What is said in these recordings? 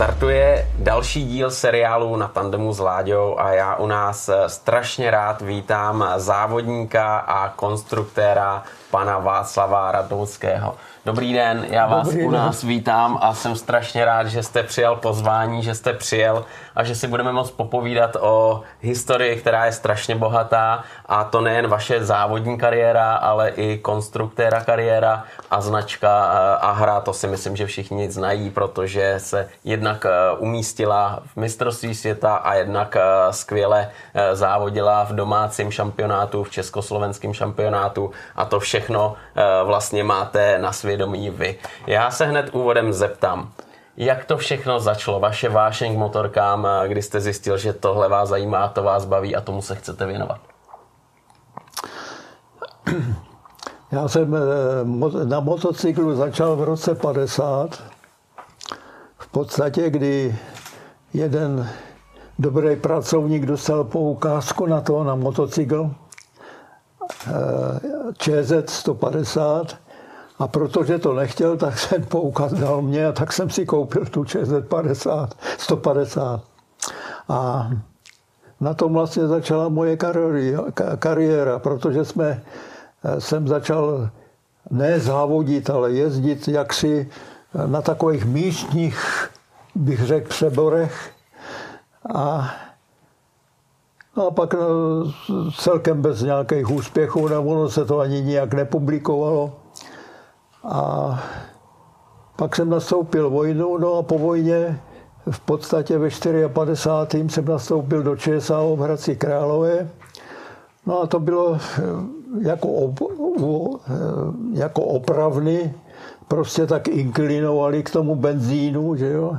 Startuje další díl seriálu na tandemu s Láďou a já u nás strašně rád vítám závodníka a konstruktéra pana Václava Radouského. Dobrý den, já vás Dobrý u nás den. vítám a jsem strašně rád, že jste přijal pozvání, že jste přijel a že si budeme moct popovídat o historii, která je strašně bohatá a to nejen vaše závodní kariéra, ale i konstruktéra kariéra a značka eh, Ahra, to si myslím, že všichni znají, protože se jednak eh, umístila v mistrovství světa a jednak eh, skvěle závodila v domácím šampionátu, v československém šampionátu a to všechno vlastně máte na svědomí vy. Já se hned úvodem zeptám, jak to všechno začalo, vaše vášeň k motorkám, kdy jste zjistil, že tohle vás zajímá, to vás baví a tomu se chcete věnovat? Já jsem eh, na motocyklu začal v roce 50. V podstatě, kdy jeden dobrý pracovník dostal poukázku na to, na motocykl eh, ČZ 150 a protože to nechtěl, tak jsem poukaz dal mě a tak jsem si koupil tu ČZ 50, 150. A na tom vlastně začala moje kariéra, protože jsme, eh, jsem začal ne závodit, ale jezdit jaksi na takových místních, bych řekl, přeborech. A, a pak no, celkem bez nějakých úspěchů, nebo ono se to ani nijak nepublikovalo. A pak jsem nastoupil vojnu, no a po vojně v podstatě ve 54. jsem nastoupil do ČSA v Hradci Králové. No a to bylo eh, jako, op, eh, jako opravny, prostě tak inklinovali k tomu benzínu, že jo.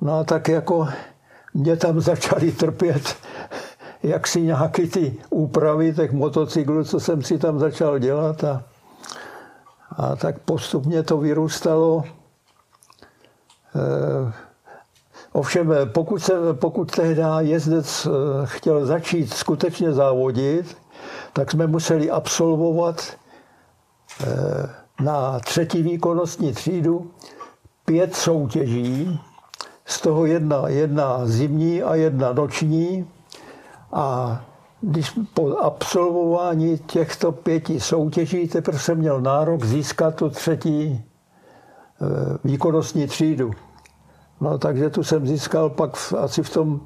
No a tak jako mě tam začali trpět jak si nějaký ty úpravy těch motocyklů, co jsem si tam začal dělat a a tak postupně to vyrůstalo. Eh, ovšem, pokud, se, pokud tehdy jezdec eh, chtěl začít skutečně závodit, tak jsme museli absolvovat eh, na třetí výkonnostní třídu pět soutěží, z toho jedna, jedna zimní a jedna noční. A když po absolvování těchto pěti soutěží teprve jsem měl nárok získat tu třetí eh, výkonnostní třídu. No, takže tu jsem získal pak v, asi v tom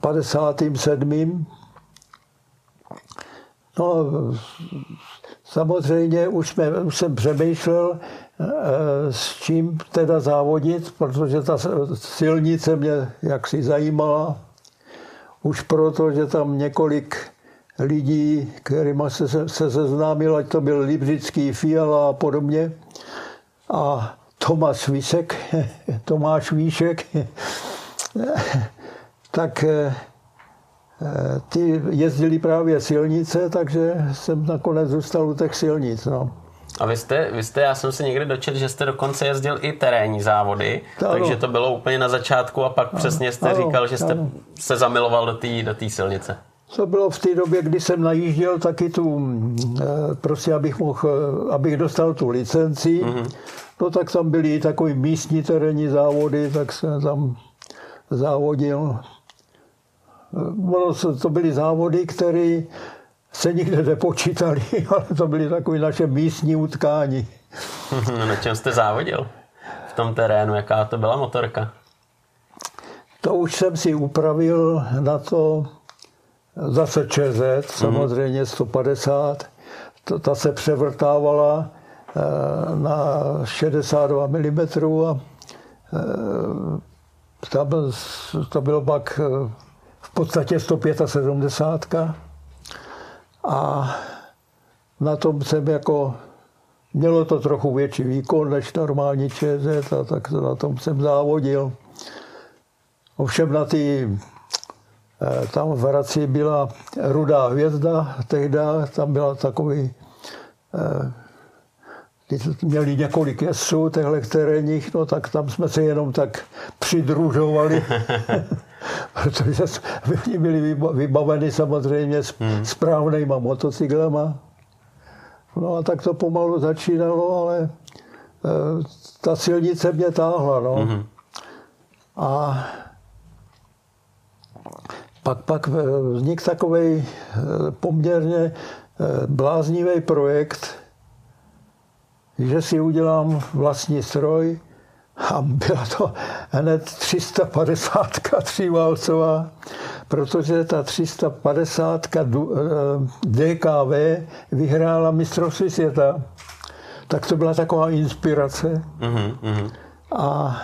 57. Eh, no, samozřejmě už, jsme, už jsem přemýšlel, eh, s čím teda závodit, protože ta silnice mě jaksi zajímala už proto, že tam několik lidí, kterými se, se seznámil, ať to byl Libřický, Fiala a podobně. A Tomáš Víšek, Tomáš Víšek, tak eh, ty jezdili právě silnice, takže jsem nakonec zůstal u těch silnic. No. A vy jste, vy jste, já jsem se někdy dočetl, že jste dokonce jezdil i terénní závody, ano. takže to bylo úplně na začátku a pak ano. přesně jste ano. říkal, že jste ano. se zamiloval do té do silnice. To bylo v té době, kdy jsem najížděl taky tu, eh, prostě abych, mohl, eh, abych dostal tu licenci, mm-hmm. no tak tam byly takové místní terénní závody, tak jsem tam závodil. Eh, ono to byly závody, které se nikde nepočítali, ale to byly takové naše místní utkání. No, na čem jste závodil? V tom terénu, jaká to byla motorka? To už jsem si upravil na to zase ČZ, mm-hmm. samozřejmě 150. To, ta se převrtávala eh, na 62 mm a eh, tam to bylo pak eh, v podstatě 175. A na tom jsem jako, mělo to trochu větší výkon než normální ČZ, a tak na tom jsem závodil. Ovšem na ty, eh, tam v Hradci byla rudá hvězda, tehdy tam byla takový, eh, měli několik jezdců, těchto terénních, no tak tam jsme se jenom tak přidružovali. protože oni byli vybaveni samozřejmě hmm. správnýma motocyklama. No a tak to pomalu začínalo, ale e, ta silnice mě táhla. No. Hmm. A pak, pak vznikl takový poměrně bláznivý projekt, že si udělám vlastní stroj a byla to hned 350 tříválcová, protože ta 350 DKV vyhrála mistrovství světa. Tak to byla taková inspirace. Mm-hmm. A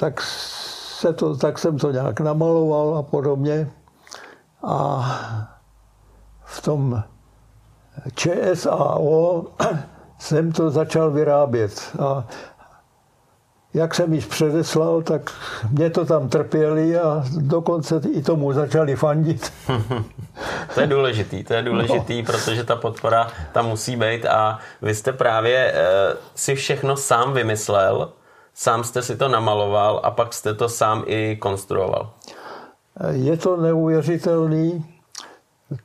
tak, se to, tak jsem to nějak namaloval a podobně. A v tom ČSAO jsem to začal vyrábět. A jak jsem již předeslal, tak mě to tam trpěli a dokonce i tomu začali fandit. to je důležitý, to je důležitý, no. protože ta podpora tam musí být a vy jste právě e, si všechno sám vymyslel, sám jste si to namaloval a pak jste to sám i konstruoval. Je to neuvěřitelný.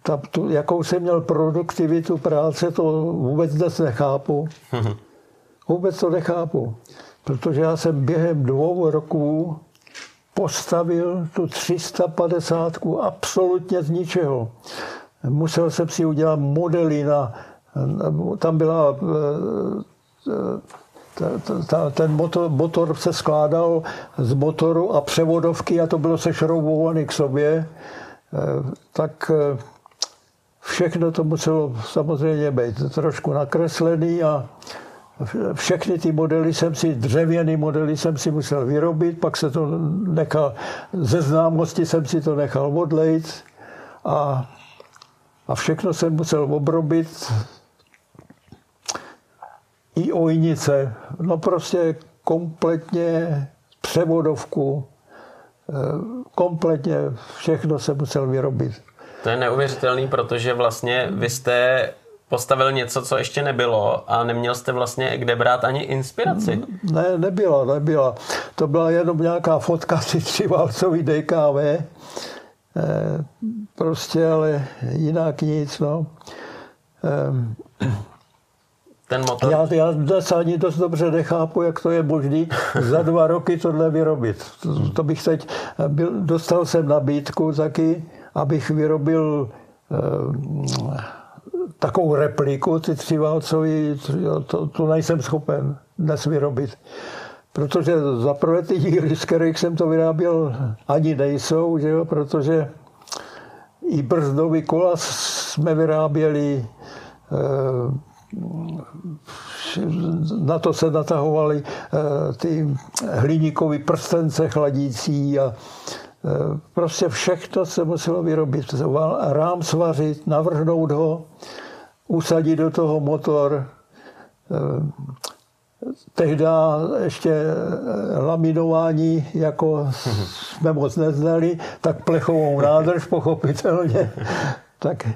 Ta, tu, jakou jsem měl produktivitu práce, to vůbec dnes nechápu. Vůbec to nechápu protože já jsem během dvou roků postavil tu 350 absolutně z ničeho. Musel jsem si udělat modely na, tam byla ten motor, motor se skládal z motoru a převodovky a to bylo sešroubované k sobě, tak všechno to muselo samozřejmě být trošku nakreslený a všechny ty modely jsem si, dřevěný modely jsem si musel vyrobit, pak se to nechal, ze známosti jsem si to nechal odlejt a, a všechno jsem musel obrobit. I ojnice, no prostě kompletně převodovku, eh, kompletně všechno jsem musel vyrobit. To je neuvěřitelný, protože vlastně vy jste postavil něco, co ještě nebylo a neměl jste vlastně kde brát ani inspiraci. Ne, nebyla, nebyla. To byla jenom nějaká fotka si tři válcový DKV. E, prostě, ale jinak nic, no. E, ten motor? Já, já dnes ani dost dobře nechápu, jak to je možné za dva roky tohle vyrobit. To, to bych teď, byl, dostal jsem nabídku taky, abych vyrobil e, takovou repliku, ty třiválcový, to, to nejsem schopen dnes vyrobit. Protože zaprvé ty díly, z kterých jsem to vyráběl, ani nejsou, že jo? protože i brzdový kola jsme vyráběli, eh, na to se natahovaly eh, ty hliníkové prstence chladící a eh, prostě všechno se muselo vyrobit. Rám svařit, navrhnout ho, usadit do toho motor. Eh, tehdy ještě eh, laminování, jako jsme moc neznali, tak plechovou nádrž pochopitelně. tak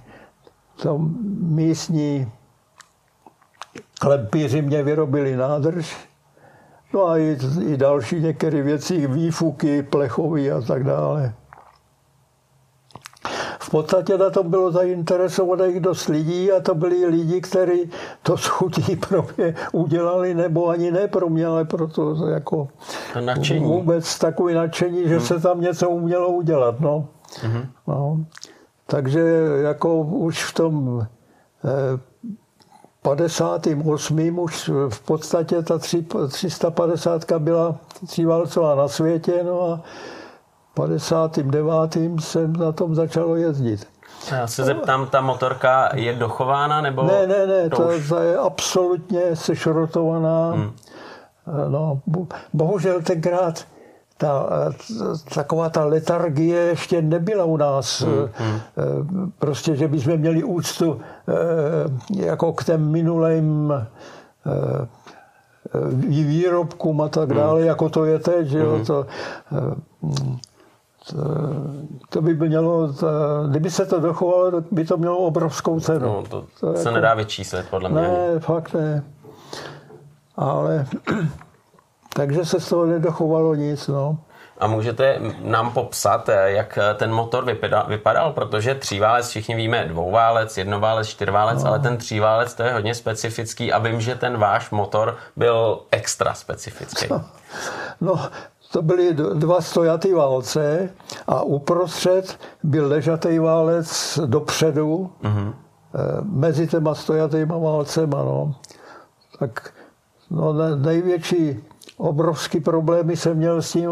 to místní klempíři mě vyrobili nádrž. No a i, i další některé věci, výfuky, plechový a tak dále. V podstatě na tom bylo zainteresovaných dost lidí a to byli lidi, kteří to schutí pro mě udělali, nebo ani ne pro mě, ale proto jako nadšení. vůbec takový nadšení, že hmm. se tam něco umělo udělat. No. Hmm. No. Takže jako už v tom eh, 58. už v podstatě ta 350 byla tříválcová na světě, no a 59. jsem na tom začal jezdit. Já se zeptám, ta motorka je dochována nebo? Ne, ne, ne, to, už... to je absolutně sešrotovaná. Hmm. No, bohužel tenkrát ta, taková ta letargie ještě nebyla u nás. Hmm, hmm. Prostě, že bychom měli úctu eh, jako k těm minulým eh, výrobkům a tak hmm. dále, hmm. jako to je teď. Že jo, hmm. to, to by mělo, to, kdyby se to dochovalo, by to mělo obrovskou cenu. No, to, to se jako, nedá vyčíslit, podle mě. Ne, fakt ne. Ale takže se z toho nedochovalo nic, no. A můžete nám popsat, jak ten motor vypadal, vypadal? protože tříválec, všichni víme, dvouválec, jednoválec, čtyřválec, no. ale ten tříválec to je hodně specifický a vím, že ten váš motor byl extra specifický. No, no to byly dva stojatý válce a uprostřed byl ležatý válec dopředu mm-hmm. mezi těma stojatýma válcema. No. Tak no, největší obrovský problémy jsem měl s tím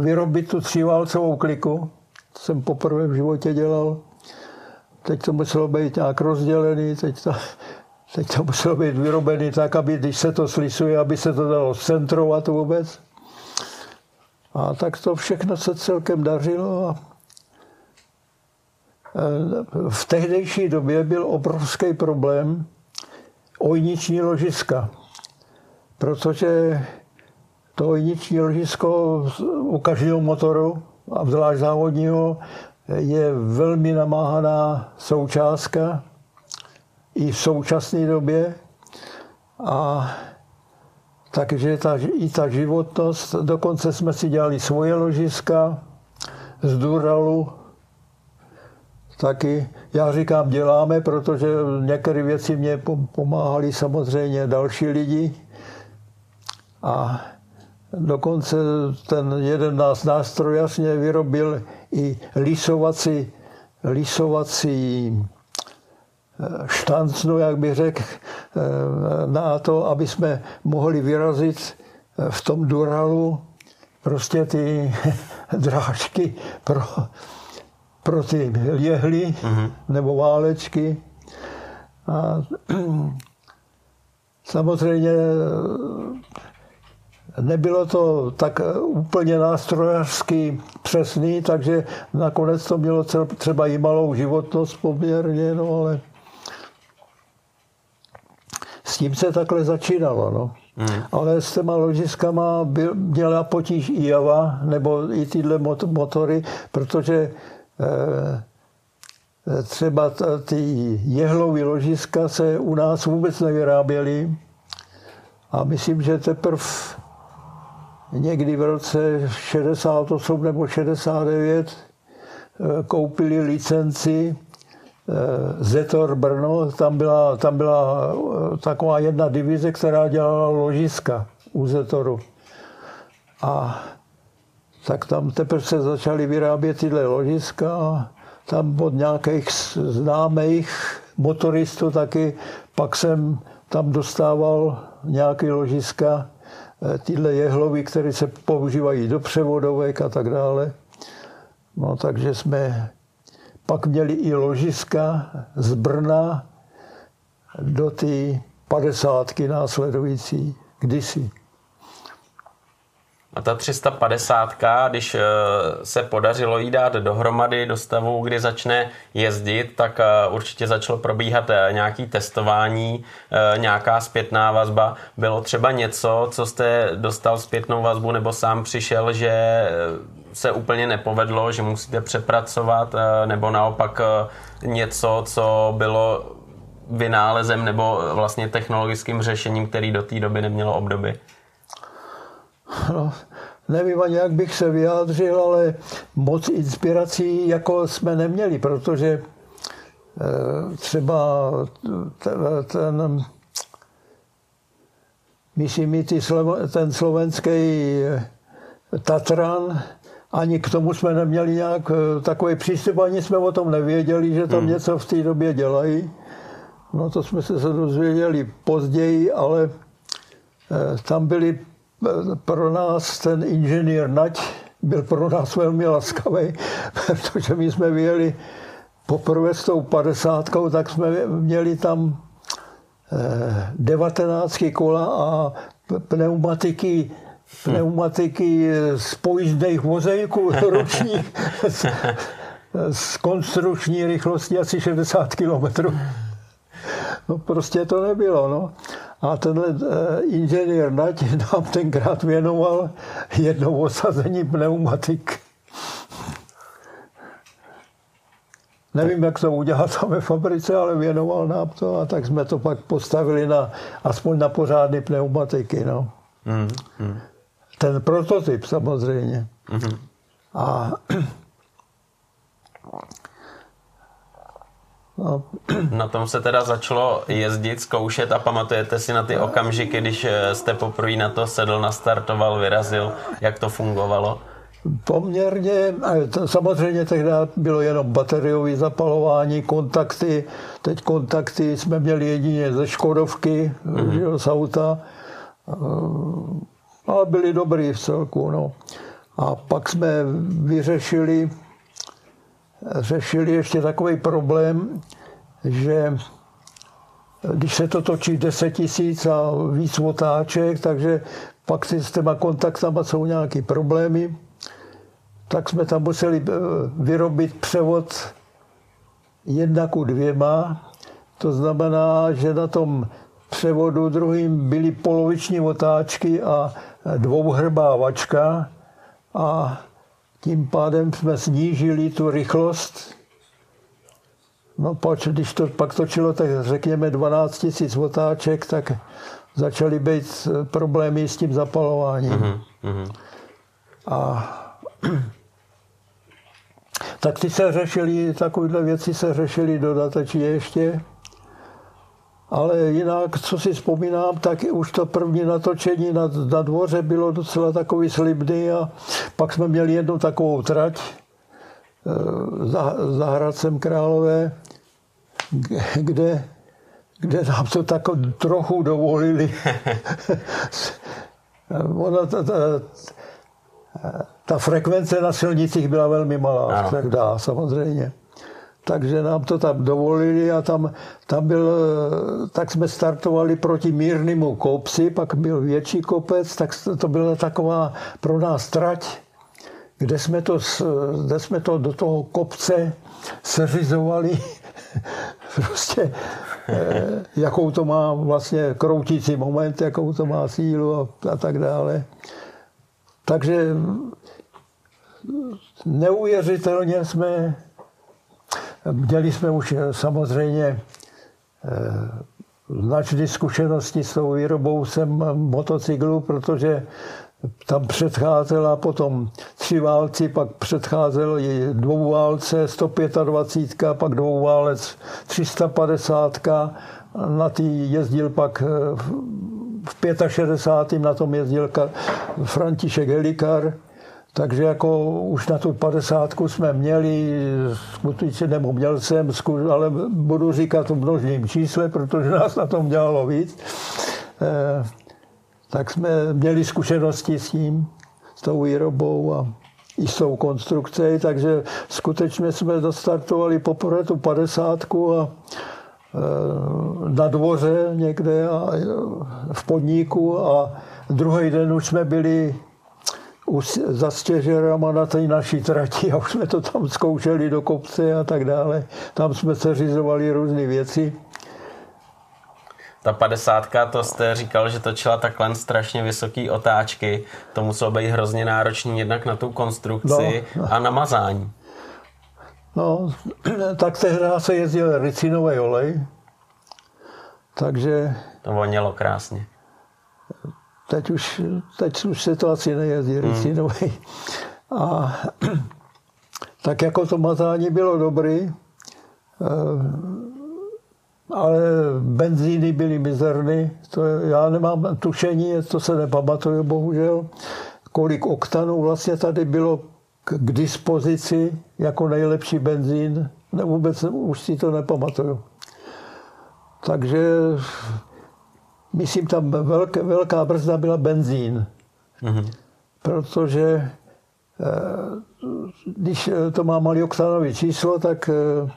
vyrobit tu tříválcovou kliku. To jsem poprvé v životě dělal. Teď to muselo být nějak rozdělený, teď to, teď to muselo být vyrobený tak, aby když se to slisuje, aby se to dalo centrovat vůbec. A tak to všechno se celkem dařilo. A e, v tehdejší době byl obrovský problém ojniční ložiska, protože to ojniční ložisko u každého motoru, a zvlášť závodního, je velmi namáhaná součástka i v současné době. A takže ta, i ta životnost, dokonce jsme si dělali svoje ložiska z Duralu, taky. Já říkám, děláme, protože některé věci mě pomáhali samozřejmě další lidi. A dokonce ten jeden nás nástrojařně vyrobil i lisovací, lisovací štancnu, jak bych řekl, na to, aby jsme mohli vyrazit v tom Duralu prostě ty drážky pro, pro ty jehly mm-hmm. nebo válečky. A samozřejmě nebylo to tak úplně nástrojařsky přesný, takže nakonec to mělo třeba i malou životnost poměrně, no ale s tím se takhle začínalo. No. Hmm. Ale s těma ložiskama byl, měla potíž i Java, nebo i tyhle motory, protože eh, třeba ty jehlové ložiska se u nás vůbec nevyráběly. A myslím, že teprve někdy v roce 68 nebo 69 eh, koupili licenci Zetor Brno, tam byla, tam byla eh, taková jedna divize, která dělala ložiska u Zetoru. A tak tam teprve se začaly vyrábět tyhle ložiska tam od nějakých známých motoristů taky, pak jsem tam dostával nějaké ložiska, eh, tyhle jehlovy, které se používají do převodovek a tak dále. No, takže jsme pak měli i ložiska z Brna do ty padesátky následující kdysi. A ta 350, když eh, se podařilo jí dát dohromady do stavu, kdy začne jezdit, tak eh, určitě začalo probíhat eh, nějaký testování, nějaká zpětná vazba. Bylo třeba něco, co jste dostal zpětnou vazbu nebo sám přišel, že se úplně nepovedlo, že musíte přepracovat, nebo naopak něco, co bylo vynálezem nebo vlastně technologickým řešením, který do té doby nemělo obdoby? No, nevím ani, jak bych se vyjádřil, ale moc inspirací jako jsme neměli, protože eh, třeba ten, myslím, ty, ten slovenský eh, Tatran, ani k tomu jsme neměli nějak eh, takový přístup, ani jsme o tom nevěděli, že tam hmm. něco v té době dělají. No to jsme se dozvěděli později, ale tam byly pro nás ten inženýr Nať byl pro nás velmi laskavý, protože my jsme vyjeli poprvé s tou padesátkou, tak jsme měli tam 19 eh, kola a pneumatiky pneumatiky z pojízdných vozejků ročních z, z konstrukční rychlosti asi 60 km. No prostě to nebylo. No. A tenhle eh, inženýr Nať nám tenkrát věnoval jedno osazení pneumatik. Nevím, jak to udělal tam ve fabrice, ale věnoval nám to a tak jsme to pak postavili na, aspoň na pořádné pneumatiky. No. Mm, mm. Ten prototyp samozřejmě. Mm. A No. Na tom se teda začalo jezdit, zkoušet a pamatujete si na ty okamžiky, když eh, jste poprvé na to sedl, nastartoval, vyrazil, jak to fungovalo? Poměrně, to samozřejmě tehdy bylo jenom bateriové zapalování, kontakty. Teď kontakty jsme měli jedině ze Škodovky, mm-hmm. z auta. Ale byli dobrý v celku. No. A pak jsme vyřešili řešili ještě takový problém, že když se to točí 10 tisíc a víc otáček, takže pak si s těma kontaktama jsou nějaké problémy, tak jsme tam museli eh, vyrobit převod jedna ku dvěma. To znamená, že na tom převodu druhým byly poloviční otáčky a dvouhrbávačka a tím pádem jsme snížili tu rychlost. No pač, když to pak točilo, tak řekněme 12 000 otáček, tak začaly být problémy s tím zapalováním. Mm-hmm. A tak ty se řešili, takovéhle věci se řešily dodatečně ještě. Ale jinak, co si vzpomínám, tak už to první natočení na, na dvoře bylo docela takový slibný a pak jsme měli jednu takovou trať eh, za, za Hradcem Králové, kde, kde nám to tak trochu dovolili. Ona, ta, ta, ta frekvence na silnicích byla velmi malá, tak dá, samozřejmě takže nám to tam dovolili a tam, tam byl, tak jsme startovali proti mírnému kopci, pak byl větší kopec, tak to byla taková pro nás trať, kde jsme to, kde jsme to do toho kopce seřizovali prostě eh, jakou to má vlastně kroutící moment, jakou to má sílu a, a tak dále. Takže neuvěřitelně jsme Měli jsme už eh, samozřejmě eh, značné zkušenosti s tou výrobou sem motocyklu, protože tam předcházela potom tři válci, pak předcházelo i dvou válce 125, pak dvouválec 350. Na tý jezdil pak eh, v 65. na tom jezdil František Helikar takže jako už na tu padesátku jsme měli, skutečně nebo měl jsem, ale budu říkat v množným čísle, protože nás na tom dělalo víc. Eh, tak jsme měli zkušenosti s tím, s tou výrobou a i s tou konstrukcí, takže skutečně jsme dostartovali poprvé tu padesátku a eh, na dvoře někde a v podniku a druhý den už jsme byli už za stěžerama na té naší trati a už jsme to tam zkoušeli do kopce a tak dále. Tam jsme se řizovali různé věci. Ta padesátka, to jste říkal, že točila takhle strašně vysoký otáčky. To muselo být hrozně náročný jednak na tu konstrukci no, no. a na mazání. No, tak tehdy se jezdil ricinový olej, takže... To vonělo krásně. Teď už, teď už asi nejezdí hmm. A tak jako to mazání bylo dobrý, eh, ale benzíny byly mizerny. To já nemám tušení, to se nepamatuju bohužel, kolik oktanů vlastně tady bylo k, k dispozici jako nejlepší benzín. Ne, vůbec už si to nepamatuju. Takže myslím, tam velké, velká brzda byla benzín. Mm-hmm. Protože eh, když to má malý oktanový číslo, tak eh,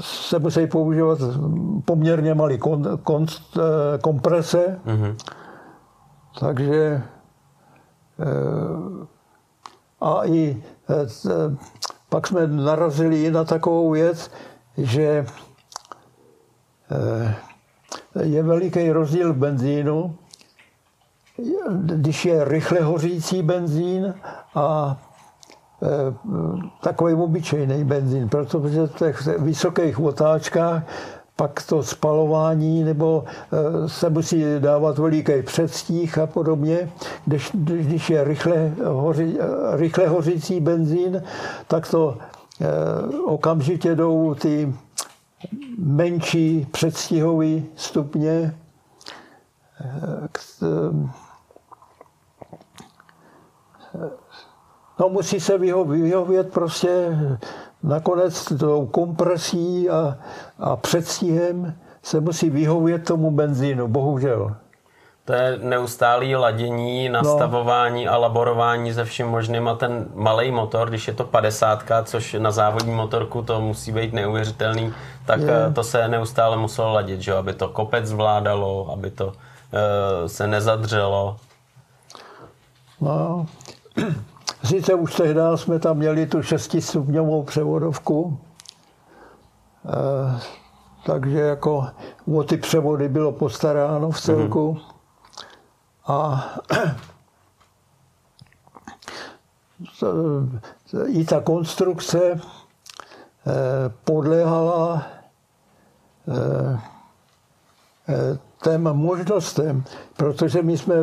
se musí používat poměrně malý kon, kon, eh, komprese. Mm-hmm. Takže a i pak jsme narazili i na takovou věc, že je veliký rozdíl v benzínu, když je rychle hořící benzín a e, takový obyčejný benzín, protože v těch vysokých otáčkách pak to spalování nebo e, se musí dávat veliký předstih a podobně. Když, když je rychle, hoří, rychle hořící benzín, tak to e, okamžitě jdou ty menší předstihový stupně. No musí se vyhovět prostě nakonec tou kompresí a, a předstihem se musí vyhovět tomu benzínu, bohužel. To je neustálý ladění, no. nastavování no. a laborování se vším možným a ten malý motor, když je to 50, což na závodní motorku to musí být neuvěřitelný, tak je. Eh, to se neustále muselo ladit, že? aby to kopec zvládalo, aby to uh, se nezadřelo. No, sice už tehdy jsme tam měli tu šestistupňovou převodovku, uh, takže jako o ty převody bylo postaráno v celku. Mm-hmm. A i ta konstrukce eh, podléhala eh, eh, těm možnostem, protože my jsme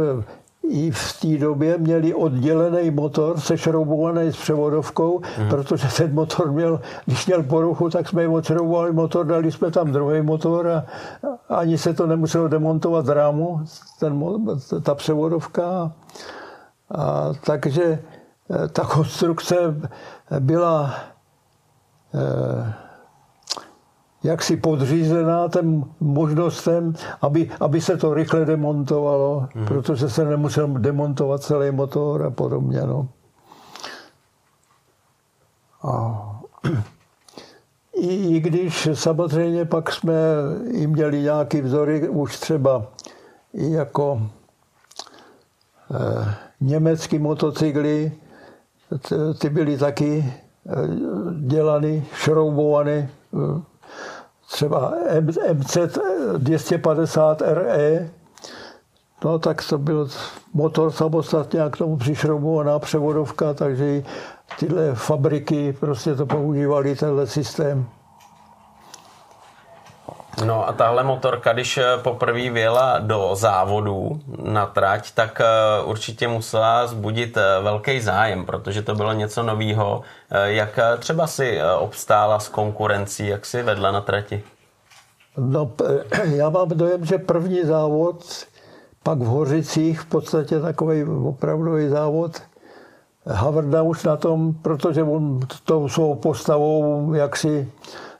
i v té době měli oddělený motor sešroubovaný s převodovkou, hmm. protože ten motor měl, když měl poruchu, tak jsme odšroubovali motor, dali jsme tam druhý motor a ani se to nemuselo demontovat z rámu, ten, ta převodovka. A, takže eh, ta konstrukce byla eh, jaksi podřízená těm možnostem, aby, aby se to rychle demontovalo, hmm. protože se nemusel demontovat celý motor a podobně. No. A i, I když samozřejmě pak jsme i měli nějaký vzory, už třeba i jako eh, německý motocykly, ty byly taky eh, dělaný, šroubovaný eh, třeba MZ 250 RE, no tak to byl motor samostatně a k tomu přišroubovaná převodovka, takže tyhle fabriky prostě to používali, tenhle systém. No a tahle motorka, když eh, poprvé vyjela do závodu na trať, tak eh, určitě musela zbudit eh, velký zájem, protože to bylo něco nového. Jak třeba si obstála s konkurencí, jak si vedla na trati? No, já mám dojem, že první závod, pak v Hořicích, v podstatě takový opravdový závod, Havrda už na tom, protože on tou svou postavou jaksi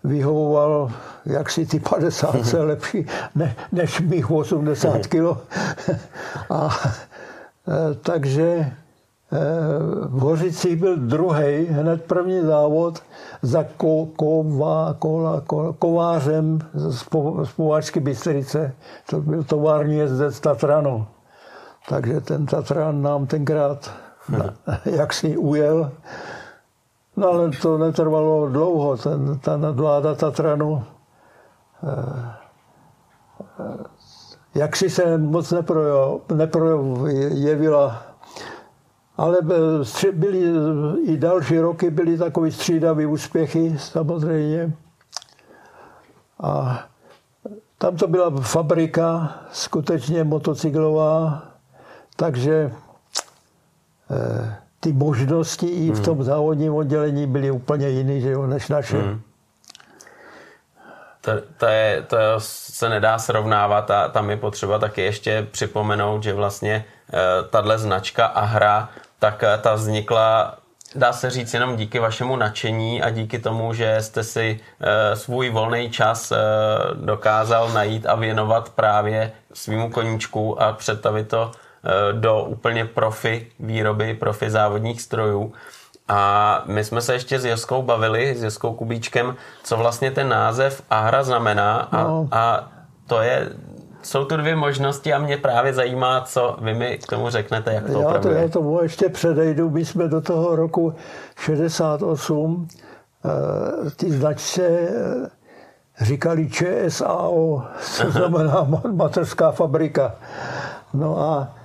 vyhovoval jak si ty 50 se lepší ne, než mých 80 kilo. A, e, takže e, v Hořicích byl druhý, hned první závod za ko, kova, kola, ko, kovářem z, po, z Pováčky Bystrice. To byl tovární jezdec Tatrano. Takže ten Tatran nám tenkrát jak si ujel No ale to netrvalo dlouho, ten, ta nadvláda Tatranu eh, eh, jak si se moc neprojevila. Ale byly i další roky byly takové střídavé úspěchy samozřejmě. A tam to byla fabrika, skutečně motocyklová, takže eh, ty možnosti i v hmm. tom závodním oddělení byly úplně jiný, že jo, než naše. Hmm. To, to, je, to se nedá srovnávat a tam je potřeba taky ještě připomenout, že vlastně e, tahle značka a hra, tak e, ta vznikla dá se říct jenom díky vašemu nadšení a díky tomu, že jste si e, svůj volný čas e, dokázal najít a věnovat právě svýmu koníčku a představit to Eh, do úplně profi výroby, profi závodních strojů. A my jsme se ještě s Joskou bavili, s Joskou Kubíčkem, co vlastně ten název Ahra znamená a, no. a to je jsou tu dvě možnosti a mě právě zajímá, co vy mi k tomu řeknete, jak to já to, já tomu ještě předejdu. My jsme do toho roku 68 eh, ty značce eh, říkali ČSAO, co znamená mateřská fabrika. No a Eh,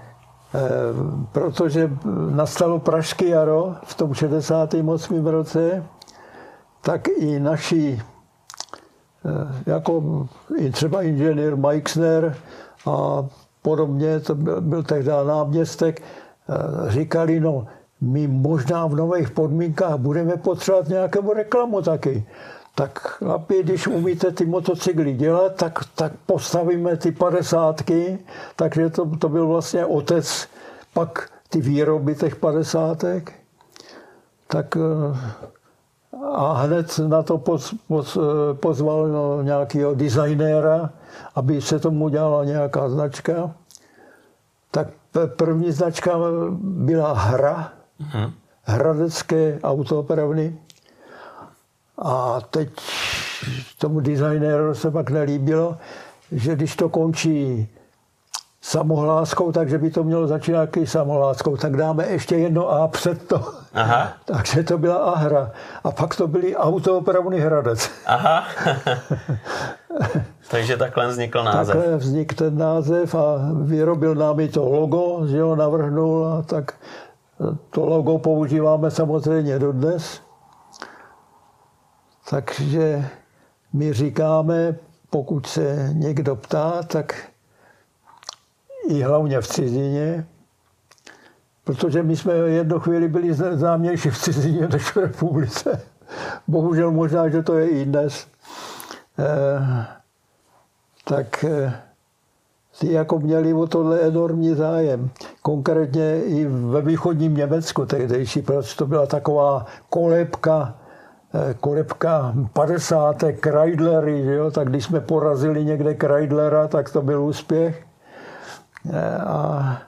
protože nastalo Pražské jaro v tom 68. roce, tak i naši, eh, jako i třeba inženýr Meixner a podobně, to byl, byl tehdy náměstek, eh, říkali, no my možná v nových podmínkách budeme potřebovat nějakou reklamu taky. Tak chlapi, když umíte ty motocykly dělat, tak, tak postavíme ty padesátky, takže to, to byl vlastně otec pak ty výroby těch padesátek, tak eh, a hned na to poz, poz, eh, pozval no, nějakého designéra, aby se tomu dělala nějaká značka. Tak první značka byla hra, mm-hmm. hradecké autoopravny. A teď tomu designéru se pak nelíbilo, že když to končí samohláskou, takže by to mělo začínat jaký samohláskou, tak dáme ještě jedno A před to. Aha. takže to byla Ahra. A pak to byly autoopravný Hradec. Aha. takže takhle vznikl název. Takhle vznikl ten název a vyrobil nám i to logo, že ho navrhnul a tak to logo používáme samozřejmě dodnes. Takže my říkáme, pokud se někdo ptá, tak i hlavně v cizině, protože my jsme jednu chvíli byli známější v cizině než v republice. Bohužel možná, že to je i dnes. Eh, tak eh, ty jako měli o tohle enormní zájem. Konkrétně i ve východním Německu tehdejší, protože to byla taková kolebka, kolebka 50. Kreidlery, jo? tak když jsme porazili někde Kreidlera, tak to byl úspěch. A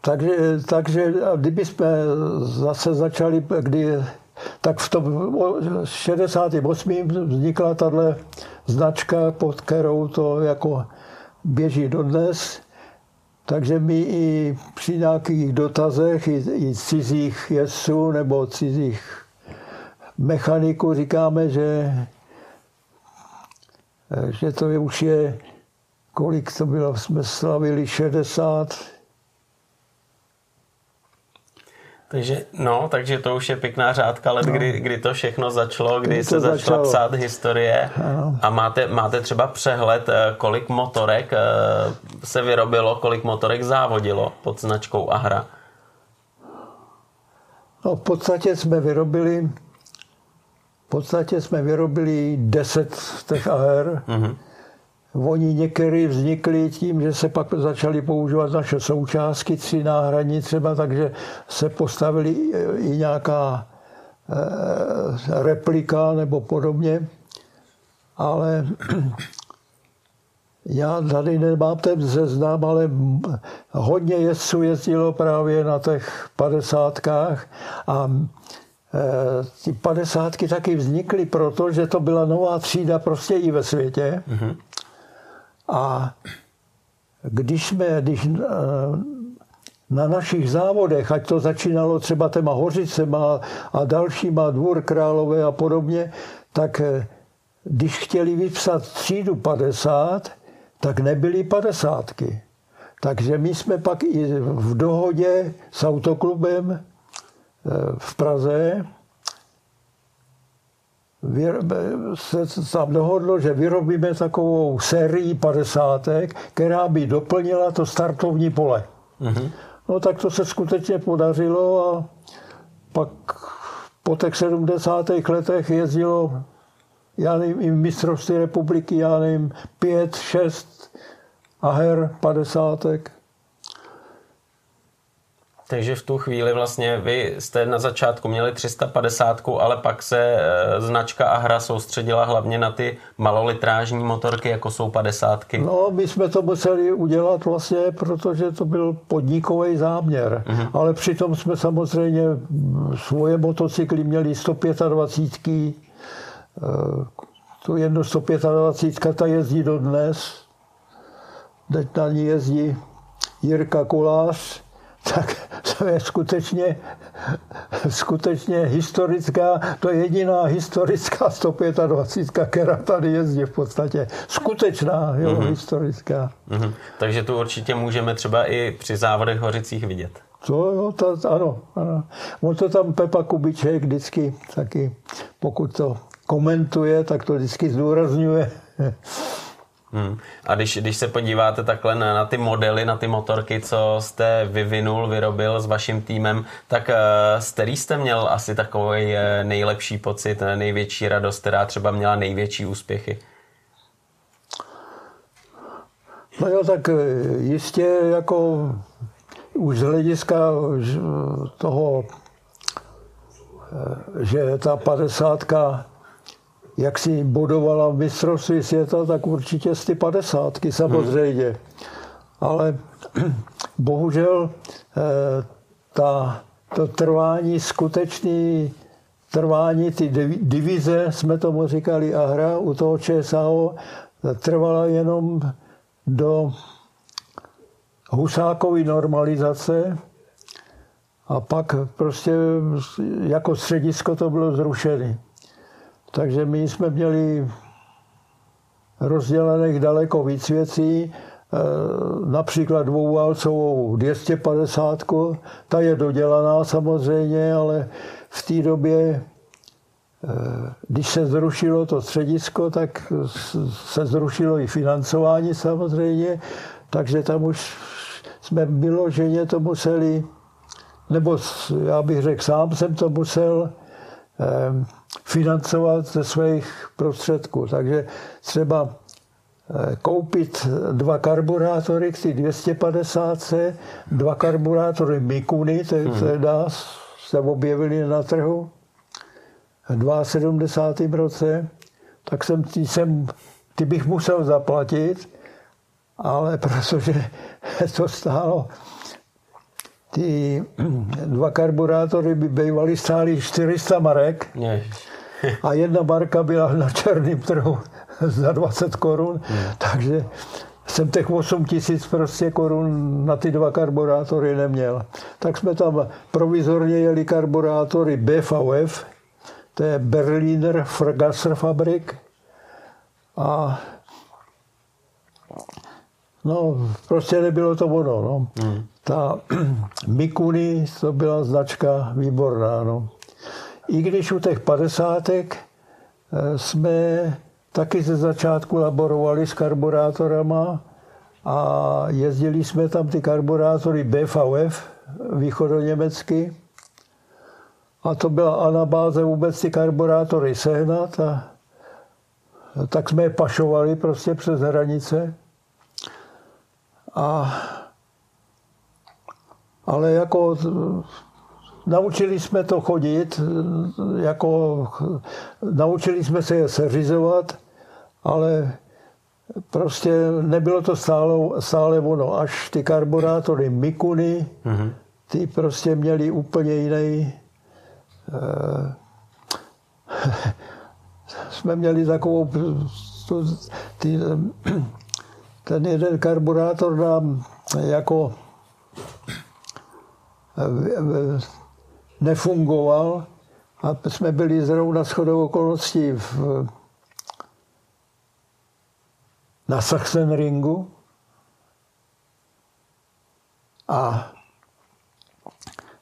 takže, takže kdyby jsme zase začali, kdy, tak v tom 68. vznikla tahle značka, pod kterou to jako běží dodnes. Takže my i při nějakých dotazech i, i cizích jezdců nebo cizích mechaniků říkáme, že, že to je, už je kolik to bylo, jsme slavili 60. Takže, no, takže to už je pěkná řádka let, no. kdy, kdy to všechno začalo, kdy, kdy se začala začalo. psát historie. Ano. A máte, máte třeba přehled, eh, kolik motorek eh, se vyrobilo, kolik motorek závodilo pod značkou Ahra? No, v podstatě jsme vyrobili v podstatě jsme vyrobili 10 těch AR. Mm-hmm. Oni některý vznikli tím, že se pak začaly používat naše součástky, tři náhradní třeba, takže se postavili i nějaká eh, replika nebo podobně. Ale já tady nemám ten zeznam, ale hodně jezdců jezdilo právě na těch padesátkách a eh, ty padesátky taky vznikly proto, že to byla nová třída prostě i ve světě. Mm-hmm. A když jsme, když eh, na našich závodech, ať to začínalo třeba těma hořicema a dalšíma dvůr králové a podobně, tak eh, když chtěli vypsat třídu 50, tak nebyly padesátky. Takže my jsme pak i v dohodě s autoklubem eh, v Praze se tam dohodlo, že vyrobíme takovou sérii padesátek, která by doplnila to startovní pole. Mm-hmm. No tak to se skutečně podařilo a pak po těch 70. letech jezdilo já nevím, i mistrovství republiky, já nevím, pět, šest aher padesátek. Takže v tu chvíli vlastně vy jste na začátku měli 350, ale pak se e, značka Ahra soustředila hlavně na ty malolitrážní motorky, jako jsou 50. No, my jsme to museli udělat vlastně, protože to byl podnikový záměr. Mm-hmm. Ale přitom jsme samozřejmě svoje motocykly měli 125. E, to jedno 125, ta jezdí dodnes. Teď na ní jezdí Jirka Kulář, tak to je skutečně, skutečně historická, to je jediná historická 125, která tady jezdí v podstatě. Skutečná, jo, mm-hmm. historická. Mm-hmm. Takže tu určitě můžeme třeba i při závodech Hořicích vidět. To jo, to, ano, ano. On to tam Pepa Kubiček vždycky taky, pokud to komentuje, tak to vždycky zdůrazňuje. Hmm. A když, když se podíváte takhle na, na ty modely, na ty motorky, co jste vyvinul, vyrobil s vaším týmem, tak uh, z který jste měl asi takový uh, nejlepší pocit, největší radost, která třeba měla největší úspěchy? No jo, tak jistě jako už z hlediska toho, že ta padesátka jak si bodovala v mistrovství světa, tak určitě z ty padesátky samozřejmě. Hmm. Ale bohužel eh, ta, to trvání, skutečný trvání, ty divize, jsme tomu říkali, a hra u toho ČSAO trvala jenom do Husákové normalizace a pak prostě jako středisko to bylo zrušené. Takže my jsme měli rozdělených daleko víc věcí, eh, například dvouválcovou 250, ta je dodělaná samozřejmě, ale v té době, eh, když se zrušilo to středisko, tak se zrušilo i financování samozřejmě, takže tam už jsme vyloženě to museli, nebo já bych řekl, sám jsem to musel financovat ze svých prostředků. Takže třeba eh, koupit dva karburátory k 250, dva karburátory hmm. teda se objevily na trhu v 72. roce, tak jsem, ty, jsem, ty bych musel zaplatit, ale protože to stálo ty dva karburátory by bývaly stály 400 marek. Ježiš a jedna marka byla na černém trhu za 20 korun, hmm. takže jsem těch 8 tisíc prostě korun na ty dva karburátory neměl. Tak jsme tam provizorně jeli karburátory BVF, to je Berliner Vergasserfabrik. A no, prostě nebylo to ono. No. Hmm. Ta Mikuni, to byla značka výborná. No. I když u těch padesátek eh, jsme taky ze začátku laborovali s karburátorama a jezdili jsme tam ty karburátory BVF, východoněmecky. A to byla anabáze vůbec ty karburátory sehnat a tak jsme je pašovali prostě přes hranice. A, ale jako Naučili jsme to chodit, jako, naučili jsme se je seřizovat, ale prostě nebylo to stále, stále ono. Až ty karburátory Mikuny, mm-hmm. ty prostě měli úplně jiný... Eh, jsme měli takovou... To, ty, ten jeden karburátor nám jako nefungoval a jsme byli zrovna shodou okolností v, na Sachsenringu a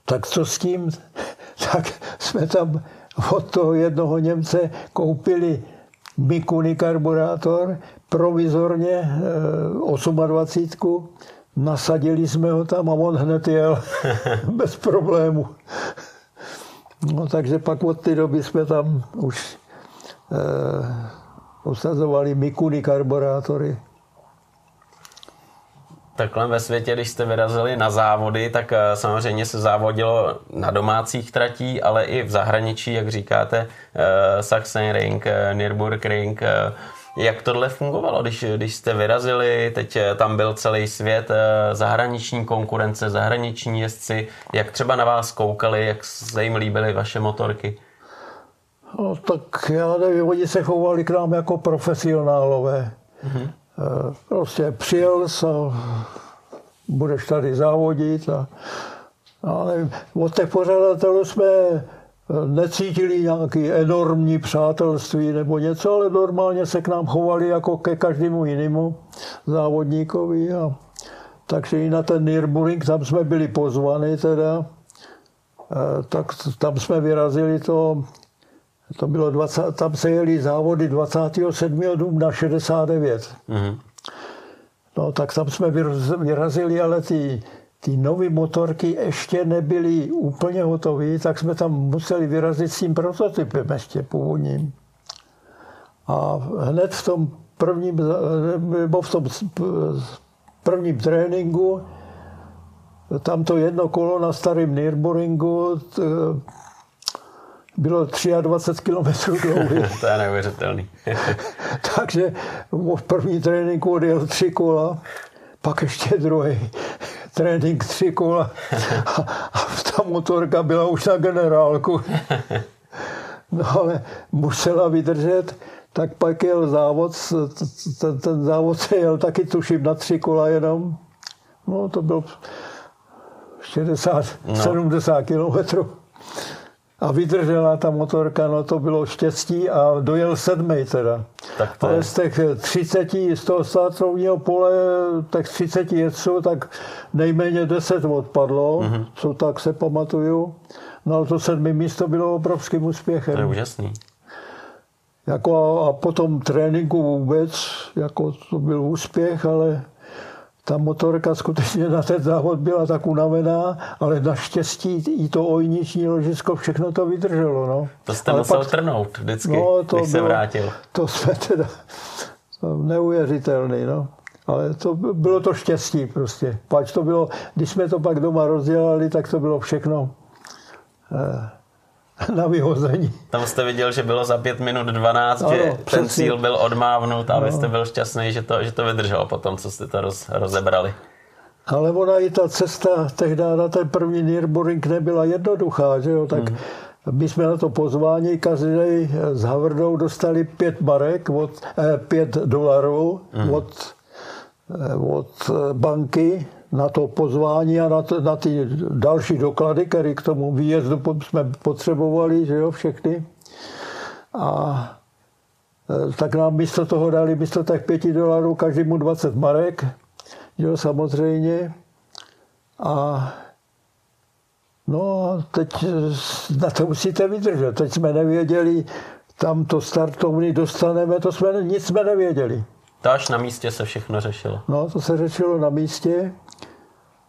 tak co s tím? Tak jsme tam od toho jednoho Němce koupili Mikuni karburátor, provizorně 28, eh, nasadili jsme ho tam a on hned jel bez problému. No, takže pak od té doby jsme tam už eh, osazovali Mikuni karburátory. Takhle ve světě, když jste vyrazili na závody, tak eh, samozřejmě se závodilo na domácích tratí, ale i v zahraničí, jak říkáte, eh, Sachsenring, eh, Nürburgring, jak tohle fungovalo, když, když jste vyrazili, teď eh, tam byl celý svět eh, zahraniční konkurence, zahraniční jezdci, jak třeba na vás koukali, jak se jim líbily vaše motorky? No, tak já nevím, oni se chovali k nám jako profesionálové. Mm-hmm. Prostě přijel a budeš tady závodit a, a nevím, od těch pořadatelů jsme necítili nějaký enormní přátelství nebo něco, ale normálně se k nám chovali jako ke každému jinému závodníkovi. A, takže i na ten Nürburgring, tam jsme byli pozvaní teda, tak tam jsme vyrazili to To bylo 20, tam se jeli závody 27. dubna 69. Mm-hmm. No tak tam jsme vyrazili, ale ty, ty nové motorky ještě nebyly úplně hotové, tak jsme tam museli vyrazit s tím prototypem ještě původním. A hned v tom prvním, nebo v tom prvním tréninku, tam to jedno kolo na starém Nürburgringu bylo 23 km dlouhé. to je neuvěřitelný. Takže v první tréninku odjel tři kola, pak ještě druhý trénink tři kola a, a ta motorka byla už na generálku. No ale musela vydržet, tak pak jel závod, ten, ten závod se jel taky tuším na tři kola jenom. No to bylo 60, no. 70 kilometrů a vydržela ta motorka, no to bylo štěstí a dojel sedmý teda. Tak to Ale z těch 30, z toho startovního pole, tak 30 jezdců, tak nejméně 10 odpadlo, mm-hmm. co tak se pamatuju. No ale to sedmý místo bylo obrovským úspěchem. To je úžasný. Jako a, a potom tréninku vůbec, jako to byl úspěch, ale ta motorka skutečně na ten závod byla tak unavená, ale naštěstí i to ojniční ložisko všechno to vydrželo. No. To jste ale musel pak, trnout vždycky, no, to když se bylo, vrátil. To jsme teda neuvěřitelný. No. Ale to bylo to štěstí prostě. Pač to bylo, když jsme to pak doma rozdělali, tak to bylo všechno eh, na vyhození. Tam jste viděl, že bylo za 5 minut 12, ano, že přesně. ten cíl byl odmávnut a vy jste byl šťastný, že to, že to vydrželo potom, co jste to roz, rozebrali. Ale ona i ta cesta tehdy na ten první Nürburgring nebyla jednoduchá, že jo, tak hmm. My jsme na to pozvání, každý s Havrdou dostali pět barek, od, eh, pět dolarů hmm. od, eh, od banky na to pozvání a na, to, na ty další doklady, které k tomu výjezdu jsme potřebovali, že jo, všechny. A e, tak nám místo toho dali místo tak pěti dolarů každému 20 marek, jo, samozřejmě. A no teď na to musíte vydržet. Teď jsme nevěděli, tam to startovny dostaneme, to jsme, nic jsme nevěděli. To až na místě se všechno řešilo. No, to se řešilo na místě.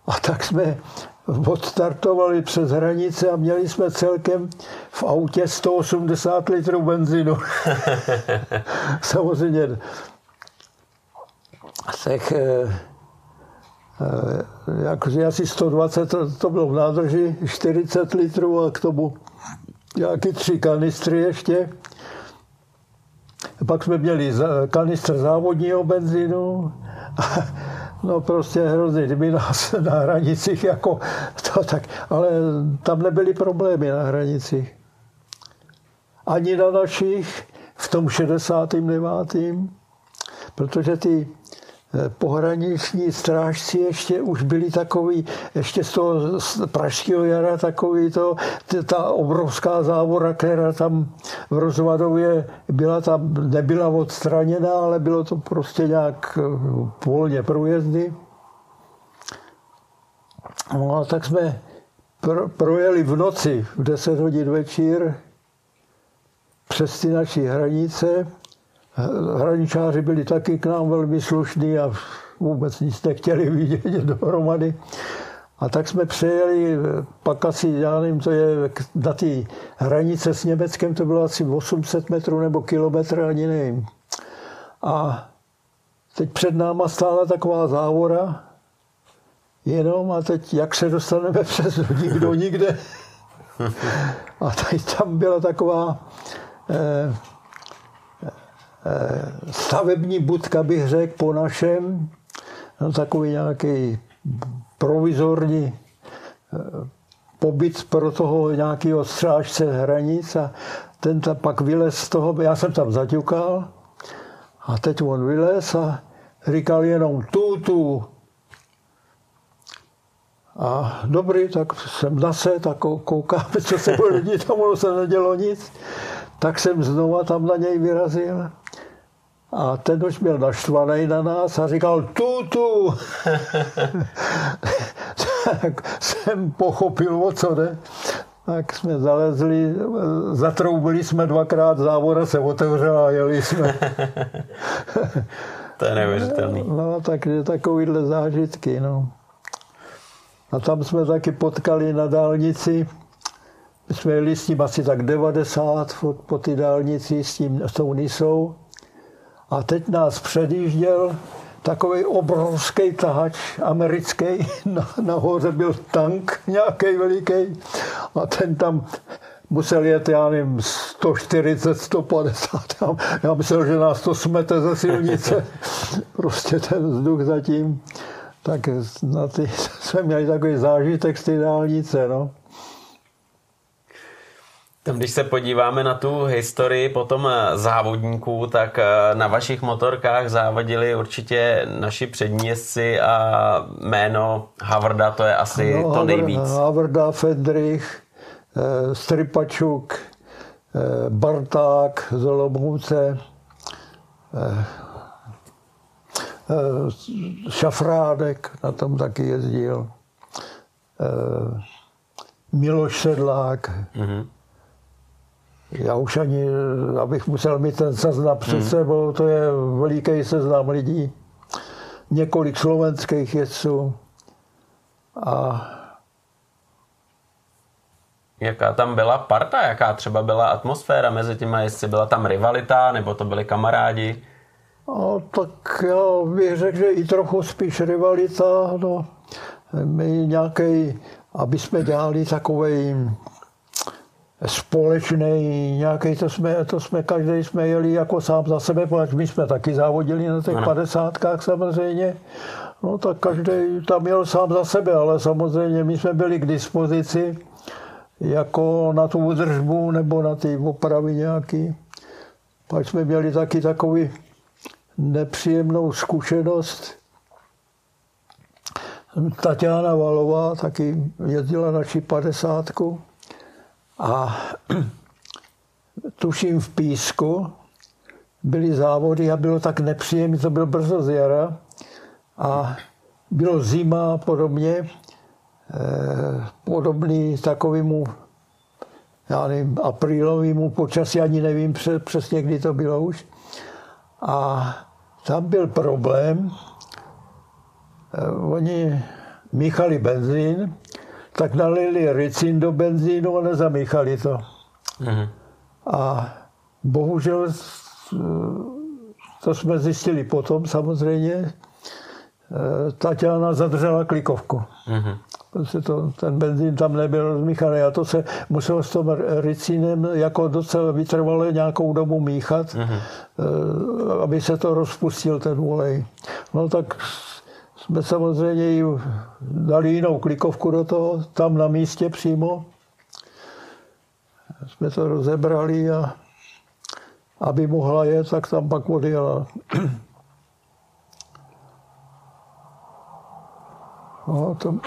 A tak jsme odstartovali přes hranice a měli jsme celkem v autě 180 litrů benzínu. Samozřejmě tak eh, eh, jakože asi 120, to, to bylo v nádrži, 40 litrů a k tomu nějaký tři kanistry ještě. Pak jsme měli kanistr závodního benzínu No prostě hrozně, kdyby nás na hranicích jako to tak, ale tam nebyly problémy na hranicích. Ani na našich v tom 69. Protože ty pohraniční strážci ještě už byli takový, ještě z toho z pražského jara takový to, ta obrovská závora, která tam v Rozvadově byla tam, nebyla odstraněna, ale bylo to prostě nějak eh, volně průjezdy. No a tak jsme pro, projeli v noci v 10 hodin večír přes ty naší hranice hraničáři byli taky k nám velmi slušní a vůbec nic nechtěli vidět dohromady. A tak jsme přejeli pak asi, já nevím, to je na té hranice s Německem, to bylo asi 800 metrů nebo kilometr, ani nevím. A teď před náma stála taková závora, jenom a teď jak se dostaneme přes nikdo nikde. A teď tam byla taková eh, Eh, stavební budka, bych řekl, po našem, no, takový nějaký provizorní eh, pobyt pro toho nějakého strážce hranic a ten tam pak vylez z toho, já jsem tam zaťukal a teď on vylez a říkal jenom tu, tu. A dobrý, tak jsem zase, tak koukám, co se bude dít, tam se nedělo nic. Tak jsem znova tam na něj vyrazil. A ten už byl naštvaný na nás a říkal tu, tu. tak jsem pochopil, o co jde. Tak jsme zalezli, zatroubili jsme dvakrát, závora se otevřela a jeli jsme. to je neuvěřitelný. No, takže takovýhle zážitky, no. A tam jsme taky potkali na dálnici, my jsme jeli s tím asi tak 90 po ty dálnici s, tím, s tou Nisou. A teď nás předjížděl takový obrovský tahač americký. Na, nahoře byl tank nějaký veliký a ten tam musel jet, já nevím, 140, 150. Já, já myslel, že nás to smete ze silnice. Prostě ten vzduch zatím. Tak na ty jsme měli takový zážitek z té dálnice. No. Když se podíváme na tu historii potom eh, závodníků, tak eh, na vašich motorkách závodili určitě naši přední a jméno Havrda to je asi no, to nejvíc. Havrda, Fedrich, eh, Stripačuk, Barták z Olomouce, Šafrádek na tom taky jezdil, Miloš Sedlák, mm-hmm já už ani, abych musel mít ten seznam před hmm. sebou, to je veliký seznam lidí. Několik slovenských jezdců. A Jaká tam byla parta, jaká třeba byla atmosféra mezi těma jezdci? Byla tam rivalita, nebo to byli kamarádi? No, tak já bych řekl, že i trochu spíš rivalita. No. My nějaký, aby jsme dělali takový společný nějaký, to jsme, to jsme každý jsme jeli jako sám za sebe, protože my jsme taky závodili na těch padesátkách samozřejmě. No tak každý tam jel sám za sebe, ale samozřejmě my jsme byli k dispozici jako na tu údržbu nebo na ty opravy nějaký. Pak jsme měli taky takový nepříjemnou zkušenost. Tatiana Valová taky jezdila naši padesátku a tuším v Písku byly závody a bylo tak nepříjemné, to bylo brzo z jara a bylo zima a podobně, eh, podobný takovému já nevím, aprílovému počasí, ani nevím přesně, kdy to bylo už. A tam byl problém, eh, oni míchali benzín tak nalili ricin do benzínu a nezamíchali to. Mm-hmm. A bohužel to jsme zjistili potom samozřejmě. E, Tatiana zadržela klikovku. Mm-hmm. Protože to, ten benzín tam nebyl rozmíchaný a to se muselo s tím ricinem jako docela vytrvalé nějakou dobu míchat, mm-hmm. aby se to rozpustil ten olej. No tak jsme samozřejmě dali jinou klikovku do toho, tam na místě přímo. Jsme to rozebrali a aby mohla jet, tak tam pak odjela. No, to,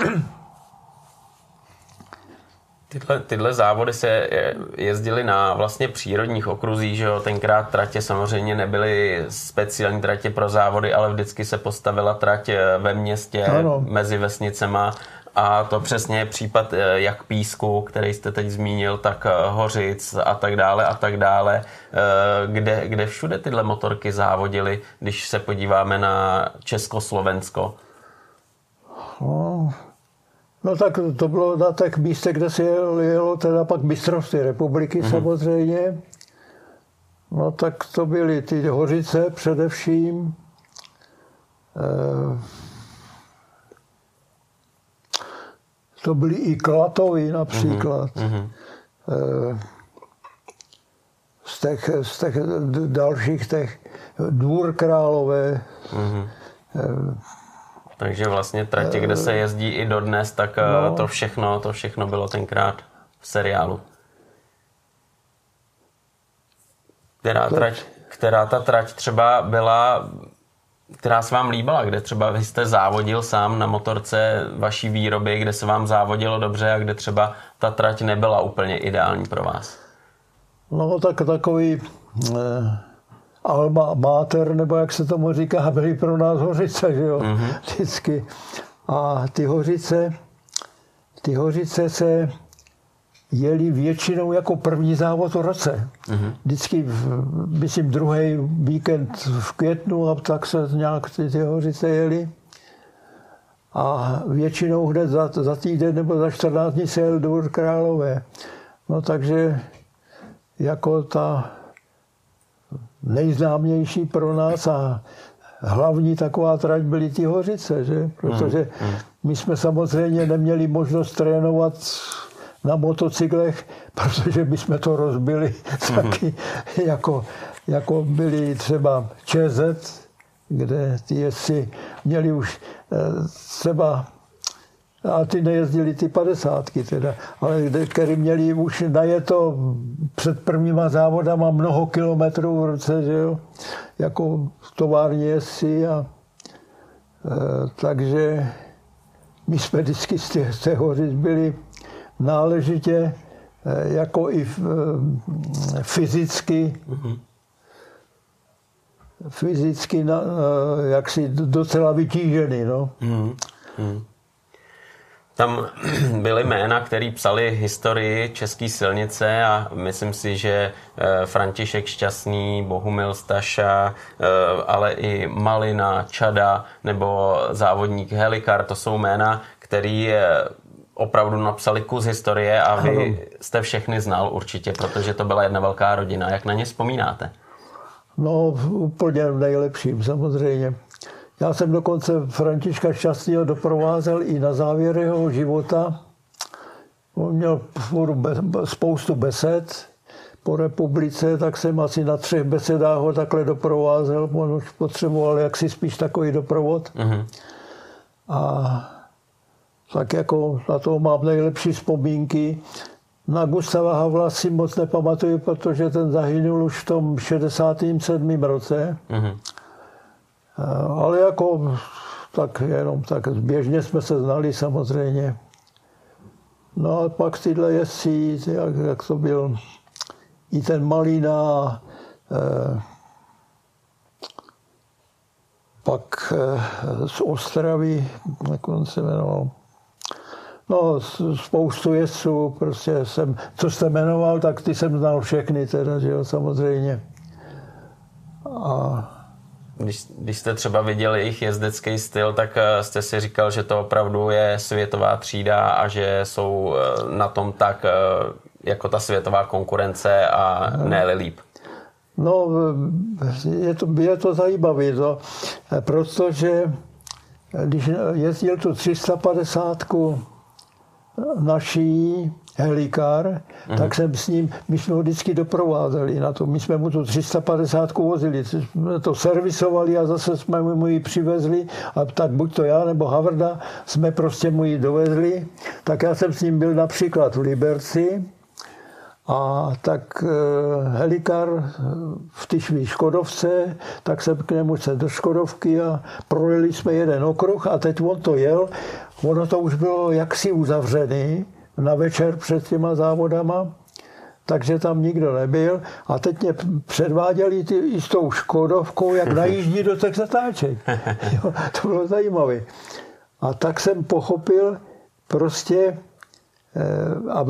Tyhle, tyhle závody se jezdily na vlastně přírodních okruzích, že jo? Tenkrát tratě samozřejmě nebyly speciální tratě pro závody, ale vždycky se postavila trať eh, ve městě, ano. mezi vesnicema a to přesně je případ eh, jak Písku, který jste teď zmínil, tak eh, Hořic a tak dále a tak dále. Kde, kde všude tyhle motorky závodily, když se podíváme na Československo? No, No tak to bylo na těch místech, kde se jelo, jelo teda pak mistrovství republiky mm-hmm. samozřejmě. No tak to byly ty hořice především. E, to byly i Klatovy například. Mm-hmm. E, z těch, z těch dalších těch Dvůr Králové. Mm-hmm. E, takže vlastně tratě, kde se jezdí i dodnes, tak eh, no. to všechno, to všechno bylo tenkrát v seriálu. Která, trať, která ta trať třeba byla, která se vám líbila, kde třeba vy jste závodil sám na motorce vaší výroby, kde se vám závodilo dobře a kde třeba ta trať nebyla úplně ideální pro vás? No tak takový eh, alma mater, nebo jak se tomu říká, byly pro nás hořice, že jo, mm-hmm. vždycky. A ty hořice, ty hořice se jeli většinou jako první závod v roce. Mm-hmm. Vždycky, myslím, druhý víkend v květnu a tak se nějak ty, ty hořice jeli. A většinou hned za, za týden nebo za 14 dní se jel do Králové. No takže jako ta nejznámější pro nás a hlavní taková trať byly ty hořice, že? Protože hmm, hmm. my jsme samozřejmě neměli možnost trénovat na motocyklech, protože my jsme to rozbili taky, jako, jako byli třeba ČZ, kde ty jezdci měli už eh, třeba a ty nejezdili ty padesátky teda, ale který měli už najeto před prvníma závodama mnoho kilometrů v roce, že jo, jako tovární jezdci a e, takže my jsme vždycky z těch, z těch hořic byli náležitě e, jako i e, fyzicky mm-hmm. fyzicky na, e, jaksi docela vytížený, no. Mm-hmm. Tam byly jména, které psali historii české silnice a myslím si, že eh, František Šťastný, Bohumil Staša, eh, ale i Malina, Čada nebo závodník Helikar, to jsou jména, který opravdu napsali kus historie a vy jste všechny znal určitě, protože to byla jedna velká rodina. Jak na ně vzpomínáte? No úplně v nejlepším samozřejmě. Já jsem dokonce Františka Šťastného doprovázel i na závěr jeho života. On měl spoustu besed po republice, tak jsem asi na třech besedách ho takhle doprovázel. On už potřeboval jaksi spíš takový doprovod. Mm-hmm. A tak jako na to mám nejlepší vzpomínky. Na Gustava Havla si moc nepamatuju, protože ten zahynul už v tom 67. roce. Mm-hmm. Eh, ale jako tak jenom tak běžně jsme se znali samozřejmě. No a pak tyhle jezdci, jak, jak to byl i ten Malina, eh, pak eh, z Ostravy, jak on se jmenoval, No, spoustu jezdců, prostě jsem, co jste jmenoval, tak ty jsem znal všechny teda, že jo, samozřejmě. A když, když jste třeba viděli jejich jezdecký styl, tak eh, jste si říkal, že to opravdu je světová třída a že jsou eh, na tom tak eh, jako ta světová konkurence a ne líp. No, je to, je to zajímavé, to, protože když jezdil tu 350 naší helikár, mm-hmm. tak jsem s ním, my jsme ho vždycky doprovázeli na to. My jsme mu tu 350 vozili, jsme to servisovali a zase jsme mu ji přivezli a tak buď to já nebo Havrda jsme prostě mu ji dovezli. Tak já jsem s ním byl například v Liberci, a tak eh, helikar v té svý Škodovce, tak jsem k němu se do Škodovky a projeli jsme jeden okruh a teď on to jel. Ono to už bylo jaksi uzavřený, na večer před těma závodama, takže tam nikdo nebyl. A teď mě předváděli ty, i s tou Škodovkou, jak najíždí do těch zatáček. Jo, to bylo zajímavé. A tak jsem pochopil prostě, eh, a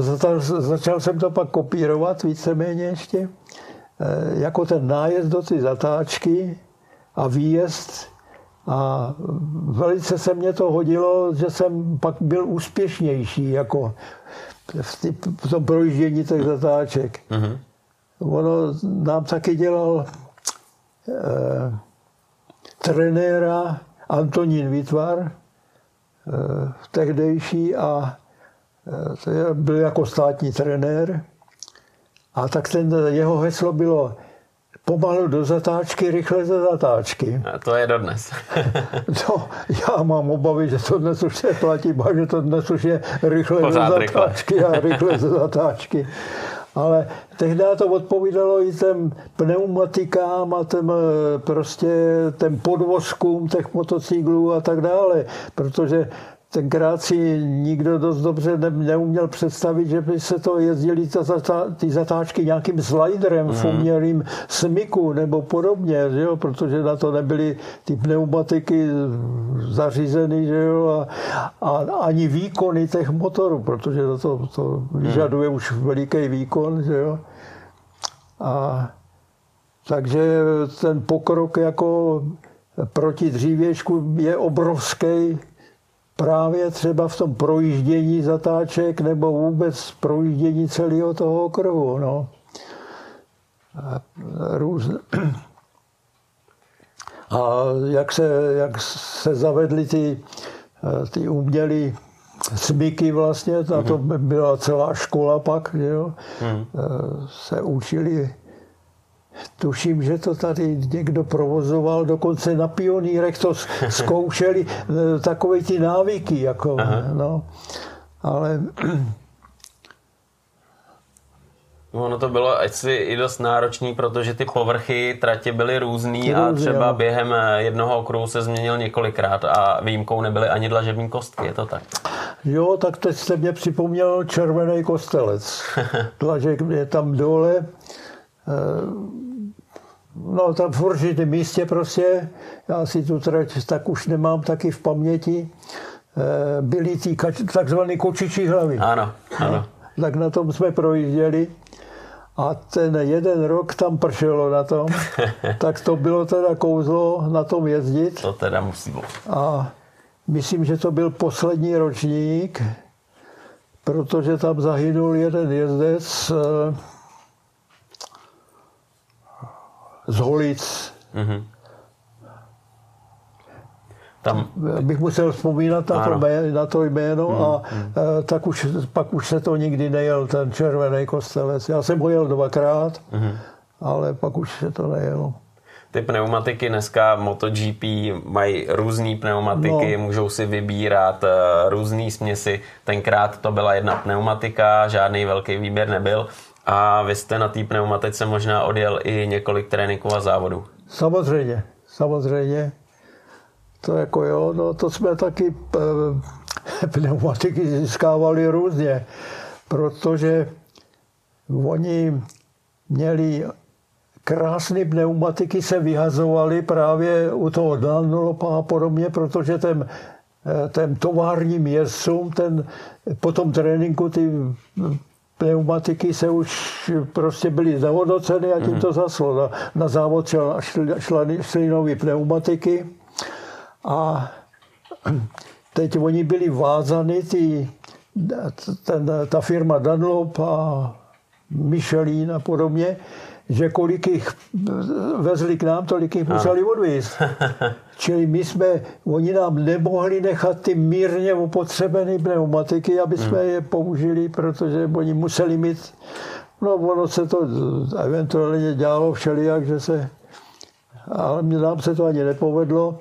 začal jsem to pak kopírovat víceméně ještě, eh, jako ten nájezd do ty zatáčky a výjezd a velice se mě to hodilo, že jsem pak byl úspěšnější jako v tom projíždění těch zatáček. Mm-hmm. Ono nám taky dělal eh, trenéra Antonín Výtvar, eh, tehdejší a eh, byl jako státní trenér. A tak ten jeho heslo bylo pomalu do zatáčky, rychle ze zatáčky. A to je dodnes. no, já mám obavy, že to dnes už se platí, že to dnes už je rychle Pořád do zatáčky rychle. a rychle ze zatáčky. Ale tehdy to odpovídalo i těm pneumatikám a těm, prostě těm podvozkům těch motocyklů a tak dále, protože tenkrát si nikdo dost dobře ne, neuměl představit, že by se to jezdili ta, ta, ty zatáčky nějakým sliderem mm. v umělým smyku nebo podobně, že jo? protože na to nebyly ty pneumatiky zařízeny že jo? A, a ani výkony těch motorů, protože to, to vyžaduje mm. už veliký výkon. Že jo? A takže ten pokrok jako proti dřívěžku je obrovský právě třeba v tom projíždění zatáček nebo vůbec projíždění celého toho okruhu. No. Různé. A jak se, jak se zavedly ty, ty umělé smyky vlastně, na to mhm. byla celá škola pak, že jo, mm. se učili Tuším, že to tady někdo provozoval, dokonce na pionýrech to zkoušeli, eh, takové ty návyky, jako, no. Ale No, ono to bylo asi i dost náročný, protože ty povrchy tratě byly různý a třeba jo. během eh, jednoho okruhu se změnil několikrát a výjimkou nebyly ani dlažební kostky, je to tak? Jo, tak teď jste mě připomněl červený kostelec. Dlažek je tam dole, No tam v určitém místě prostě, já si tu trať tak už nemám taky v paměti, eh, byly ty takzvané kočičí hlavy. Ano, ano. No, tak na tom jsme projížděli a ten jeden rok tam pršelo na tom, tak to bylo teda kouzlo na tom jezdit. To teda musí být. A myslím, že to byl poslední ročník, protože tam zahynul jeden jezdec, eh, z Holic. Mm-hmm. Tam... Bych musel vzpomínat na to, jméno, na to jméno mm, a mm. tak už, pak už se to nikdy nejel, ten červený kostelec. Já jsem ho jel dvakrát, mm. ale pak už se to nejelo. Ty pneumatiky dneska MotoGP mají různé pneumatiky, no. můžou si vybírat uh, různé směsi. Tenkrát to byla jedna pneumatika, žádný velký výběr nebyl. A vy jste na té pneumatice možná odjel i několik tréninků a závodů. Samozřejmě, samozřejmě. To jako jo, no to jsme taky e, pneumatiky získávali různě, protože oni měli krásné pneumatiky se vyhazovaly právě u toho Dunlopa a podobně, protože ten, eh, ten továrním jezdcům, ten po tom tréninku ty pneumatiky se už prostě byly zahodnoceny a tím to mhm. zaslo. Na, na závod šel, šly, šly nové pneumatiky a teď oni byli vázany, ty, ten, ta firma Dunlop a Michelin a podobně, že kolik jich vezli k nám, tolik jich museli odvízt. Čili my jsme, oni nám nemohli nechat ty mírně opotřebené pneumatiky, aby jsme hmm. je použili, protože oni museli mít, no ono se to eventuálně dělalo všelijak, že se, ale nám se to ani nepovedlo,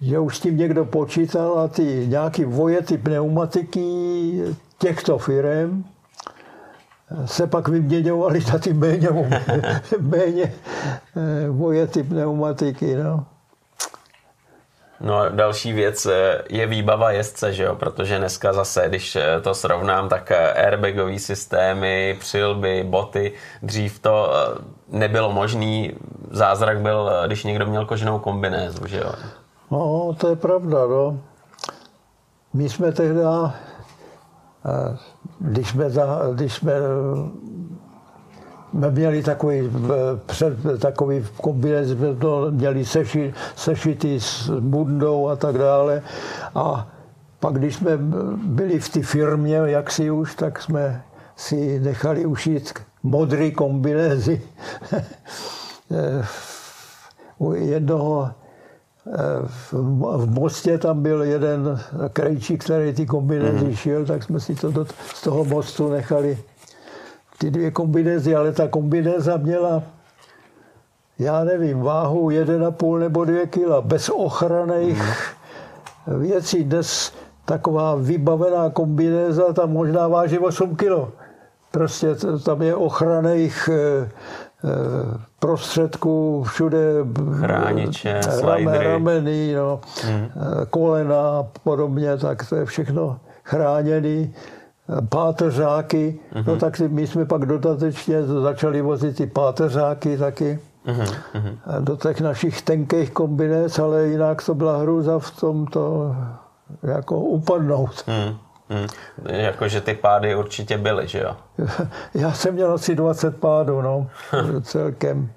že už s tím někdo počítal a ty nějaký vojety pneumatiky těchto firm, se pak vyměňovaly na ty méně, méně eh, vojety pneumatiky. No. No další věc eh, je výbava jezdce, že jo? protože dneska zase, když eh, to srovnám, tak airbagové systémy, přilby, boty, dřív to nebylo možný. Zázrak byl, když někdo měl koženou kombinézu, že jo? No, to je pravda, no. My jsme tehdy když jsme, když jsme měli takový, před, takový kombinec, jsme to měli seši, sešity s bundou a tak dále. A pak, když jsme byli v té firmě, jak si už, tak jsme si nechali ušít modrý kombinézy. U jednoho v Mostě tam byl jeden krejčí, který ty kombinézy mm. šil, tak jsme si to do, z toho mostu nechali ty dvě kombinézy, ale ta kombinéza měla, já nevím, váhu 1,5 nebo 2 kg, bez ochranných mm. věcí. Dnes taková vybavená kombinéza, tam možná váží 8 kg. Prostě tam je ochranných prostředků, všude Chrániče, rame, rameny, no, hmm. kolena a podobně, tak to je všechno chráněný páteřáky, mm-hmm. no tak my jsme pak dodatečně začali vozit ty páteřáky taky mm-hmm. do těch našich tenkých kombinec, ale jinak to byla hruza v tomto jako upadnout. Mm. Hmm. Jakože ty pády určitě byly, že jo? Já jsem měl asi 20 pádů, no, celkem.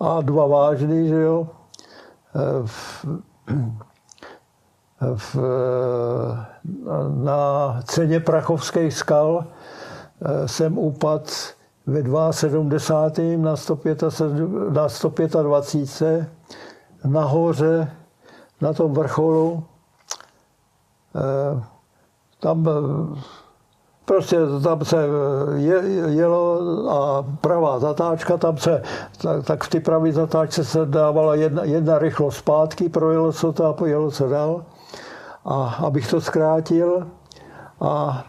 A dva vážný, že jo. V, na ceně Prachovských skal eh, jsem upad ve 72. na 125, na 125 nahoře na tom vrcholu. Eh, tam eh, prostě tam se je, jelo a pravá zatáčka, tam se, tak, tak v té pravé zatáčce se dávala jedna, jedna rychlost zpátky, projelo se to a pojelo se dál. A abych to zkrátil, a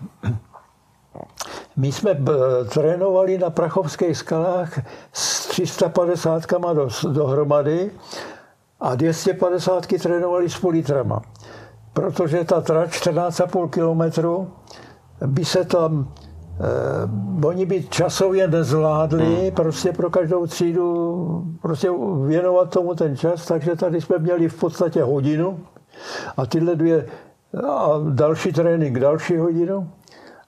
my jsme trénovali na Prachovských skalách s 350 do, dohromady a 250 trénovali s politrama. Protože ta trať 14,5 kilometru by se tam eh, oni by časově nezvládli hmm. prostě pro každou třídu prostě věnovat tomu ten čas, takže tady jsme měli v podstatě hodinu a tyhle dvě a další trénink, další hodinu,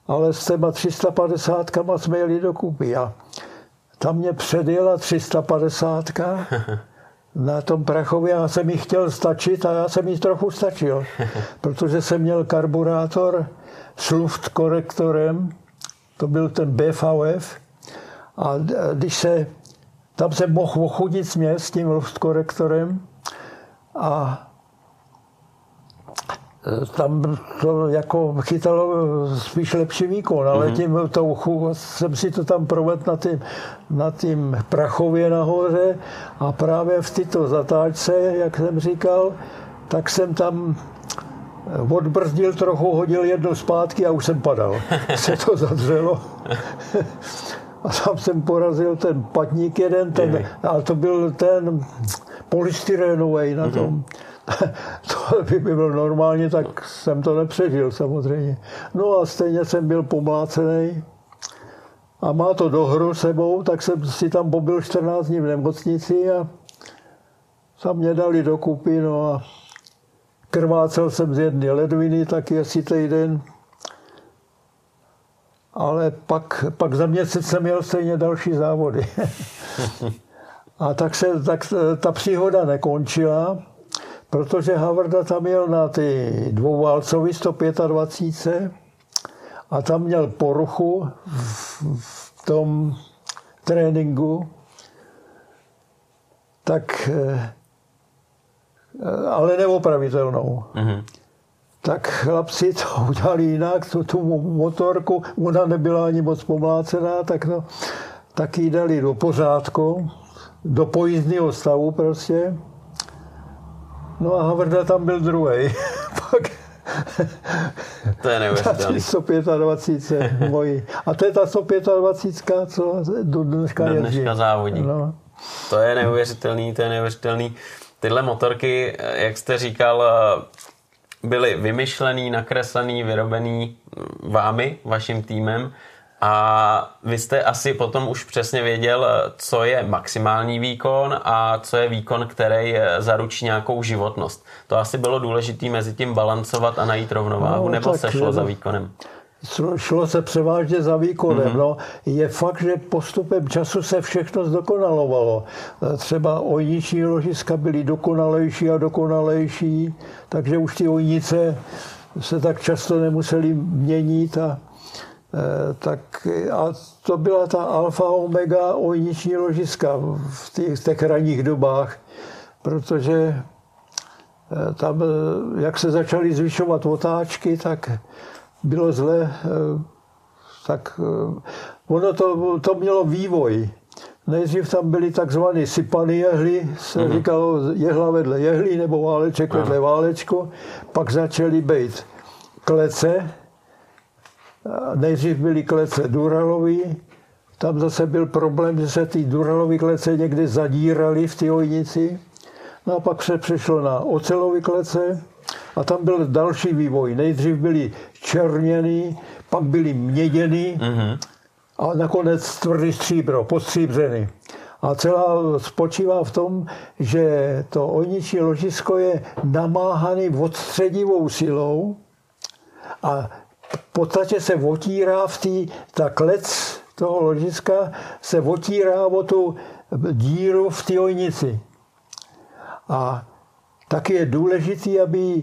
ale s těma 350 jsme jeli dokupy a tam mě předjela 350 na tom Prachově, já jsem jí chtěl stačit a já jsem jí trochu stačil, protože jsem měl karburátor s luft korektorem, to byl ten BVF, a když se, tam se mohl ochudit směs s tím luft korektorem a tam to jako chytalo spíš lepší výkon, ale mm-hmm. tím tou, jsem si to tam provedl na tím, na tím Prachově nahoře a právě v této zatáčce, jak jsem říkal, tak jsem tam odbrzdil trochu, hodil jedno zpátky a už jsem padal. Se to zadřelo. A tam jsem porazil ten patník jeden, ten, ale to byl ten polystyrenový na tom. Mm-hmm to by byl normálně, tak jsem to nepřežil samozřejmě. No a stejně jsem byl pomlácený a má to dohru sebou, tak jsem si tam pobyl 14 dní v nemocnici a tam mě dali dokupy, no a krvácel jsem z jedné ledviny taky asi týden. Ale pak, pak za měsíc jsem měl stejně další závody. a tak se tak ta příhoda nekončila, protože Havrda tam jel na ty dvouválcový 125 a tam měl poruchu v, v tom tréninku, tak eh, ale neopravitelnou. Mm-hmm. Tak chlapci to udělali jinak, tu, tu motorku, ona nebyla ani moc pomlácená, tak, no, tak ji dali do pořádku, do pojízdního stavu prostě. No a Havrda tam byl druhý. Pak to je neuvěřitelné. 125 moji. A to je ta 125, co do dneška do dneška závodí. No. To je neuvěřitelný, to je neuvěřitelný. Tyhle motorky, jak jste říkal, byly vymyšlený, nakreslený, vyrobený vámi, vaším týmem. A vy jste asi potom už přesně věděl, co je maximální výkon a co je výkon, který zaručí nějakou životnost. To asi bylo důležité mezi tím balancovat a najít rovnováhu, no, nebo se šlo za výkonem? Šlo se převážně za výkonem. Mm-hmm. No. Je fakt, že postupem času se všechno zdokonalovalo. Třeba ojniční ložiska byly dokonalejší a dokonalejší, takže už ty ojnice se tak často nemuseli měnit a Eh, tak a to byla ta alfa omega ojniční ložiska v těch, v těch ranních dobách, protože eh, tam, eh, jak se začaly zvyšovat otáčky, tak bylo zle, tak ono to, to mělo vývoj. Nejdřív tam byly takzvané sypany jehly, se mm-hmm. říkalo jehla vedle jehly nebo váleček vedle válečko, pak začaly být klece, Nejdřív byly klece Duralový, tam zase byl problém, že se ty duralové klece někdy zadíraly v té ojnici. No a pak se přešlo na ocelové klece a tam byl další vývoj. Nejdřív byly černěný, pak byly měděný mm-hmm. a nakonec tvrdý stříbro, postříbřený. A celá spočívá v tom, že to ojničí ložisko je namáhaný odstředivou silou a v podstatě se otírá v té, ta klec toho ložiska se otírá o tu díru v té ojnici. A taky je důležité, aby e,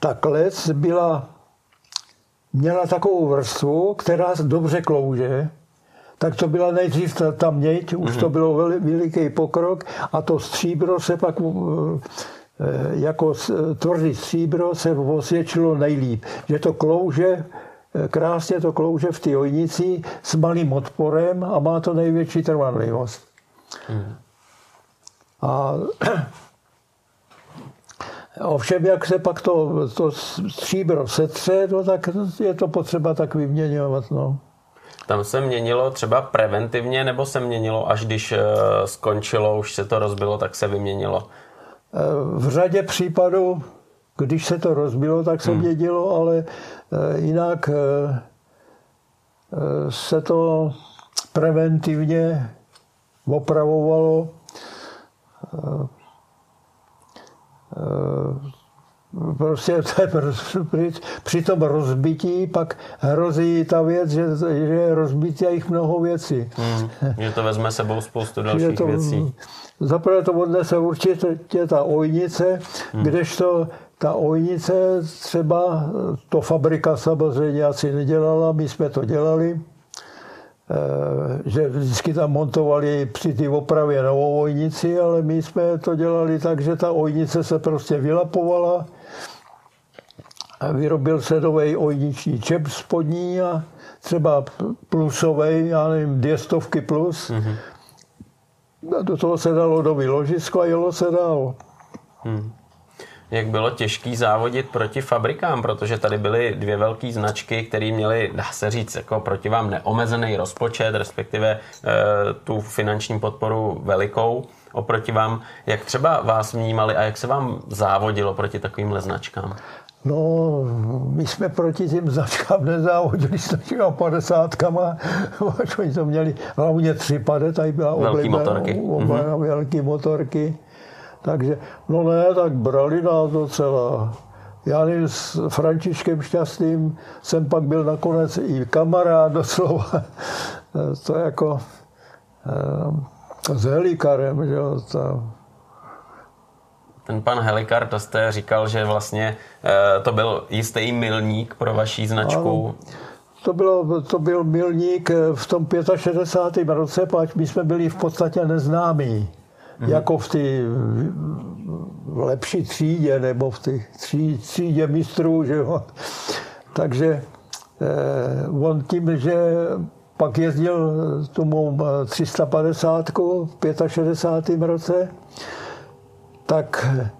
ta klec byla, měla takovou vrstvu, která dobře klouže, tak to byla nejdřív ta, ta měď, už to bylo veliký pokrok a to stříbro se pak eh, jako tvrdý stříbro se osvědčilo nejlíp. Že to klouže, eh, krásně to klouže v té ojnici s malým odporem a má to největší trvanlivost. Mm. A Ovšem, jak se pak to, to stříbro setře, no, tak je to potřeba tak vyměňovat. No. Tam se měnilo třeba preventivně, nebo se měnilo, až když eh, skončilo, už se to rozbilo, tak se vyměnilo? Eh, v řadě případů, když se to rozbilo, tak se hmm. měnilo, ale eh, jinak se to preventivně opravovalo prostě při, při tom rozbití pak hrozí ta věc, že, že je rozbití a jich mnoho věcí. Hmm, že to vezme sebou spoustu dalších to, věcí. Zaprvé to odnese určitě ta ojnice, hmm. kdežto ta ojnice třeba, to fabrika samozřejmě asi nedělala, my jsme to dělali, že vždycky tam montovali při té opravě novou ojnici, ale my jsme to dělali tak, že ta ojnice se prostě vylapovala a vyrobil se nový ojniční čep spodní a třeba plusový, já nevím, dvě stovky plus. Mm-hmm. A do toho se dalo do ložisko a jelo se dál. Mm jak bylo těžký závodit proti fabrikám, protože tady byly dvě velké značky, které měly, dá se říct, jako proti vám neomezený rozpočet, respektive e, tu finanční podporu velikou oproti vám. Jak třeba vás vnímali a jak se vám závodilo proti takovýmhle značkám? No, my jsme proti těm značkám nezávodili s těmi padesátkama, oni to měli hlavně tři pade, tady byla velký motorky. mm-hmm. velký motorky. Takže, no ne, tak brali nás docela. Já s Františkem Šťastným jsem pak byl nakonec i kamarád doslova. to jako eh, s Helikarem, že jo, ten pan Helikar, to jste říkal, že vlastně eh, to byl jistý milník pro vaší značku. Ano, to, bylo, to byl milník v tom 65. roce, pač my jsme byli v podstatě neznámí mm-hmm. jako v té lepší třídě nebo v té třídě mistrů. Že jo. Takže eh, on tím, že pak jezdil tomu 350 v 65. roce, tak eh,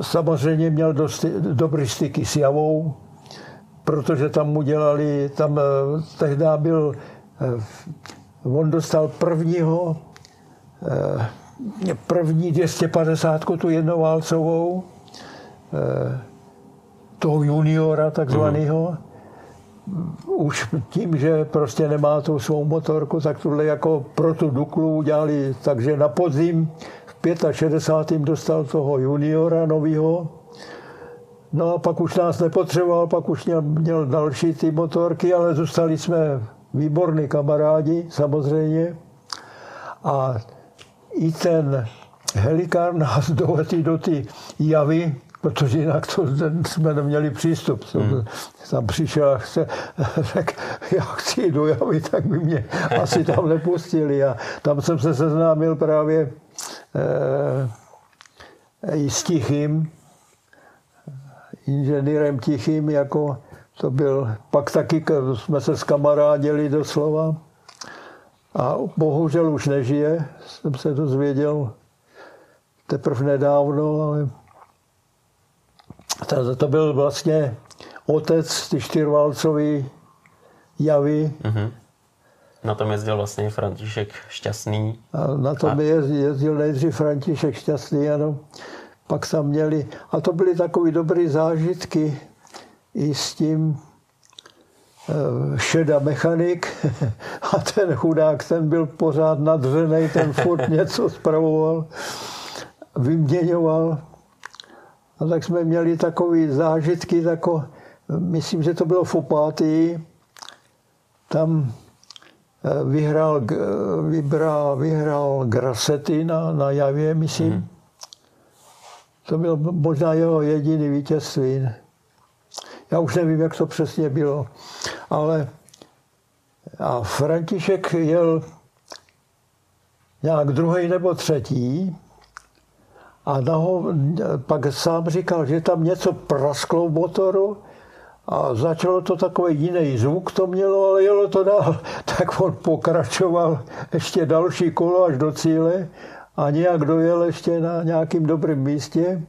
samozřejmě měl dosti, dobrý styky s Javou, protože tam mu dělali, tam eh, tehdy byl, eh, on dostal prvního první 250, tu jednoválcovou, eh, toho juniora takzvaného, už tím, že prostě nemá tu svou motorku, tak tuhle jako pro tu Duklu udělali, takže na podzim v 65. dostal toho juniora novýho, No a pak už nás nepotřeboval, pak už měl, měl další ty motorky, ale zůstali jsme výborní kamarádi, samozřejmě. A i ten helikár nás doletí do ty javy, protože jinak to jsme neměli přístup. Hmm. Tam přišel a chce, řekl, já chci do javy, tak by mě asi tam nepustili. A tam jsem se seznámil právě e, i s Tichým, inženýrem Tichým, jako to byl, pak taky jsme se skamarádili doslova. A bohužel už nežije, jsem se dozvěděl teprve nedávno, ale to, to byl vlastně otec ty čtyřválcový javy. Mm-hmm. Na tom jezdil vlastně František Šťastný. A na tom a... jezdil, nejdřív František Šťastný, ano. Pak tam měli, a to byly takové dobré zážitky i s tím šeda mechanik a ten chudák, ten byl pořád nadřený, ten furt něco spravoval, vyměňoval. A tak jsme měli takové zážitky, tako, myslím, že to bylo v Opátii, tam eh, vyhrál, vybrál, vyhrál Grasety na, na Javě, myslím. Mm. To bylo možná jeho jediný vítězství. Já už nevím, jak to přesně bylo. Ale a František jel nějak druhý nebo třetí a naho, pak sám říkal, že tam něco prasklo v motoru a začalo to takový jiný zvuk to mělo, ale jelo to dál. Tak on pokračoval ještě další kolo až do cíle a nějak dojel ještě na nějakým dobrém místě.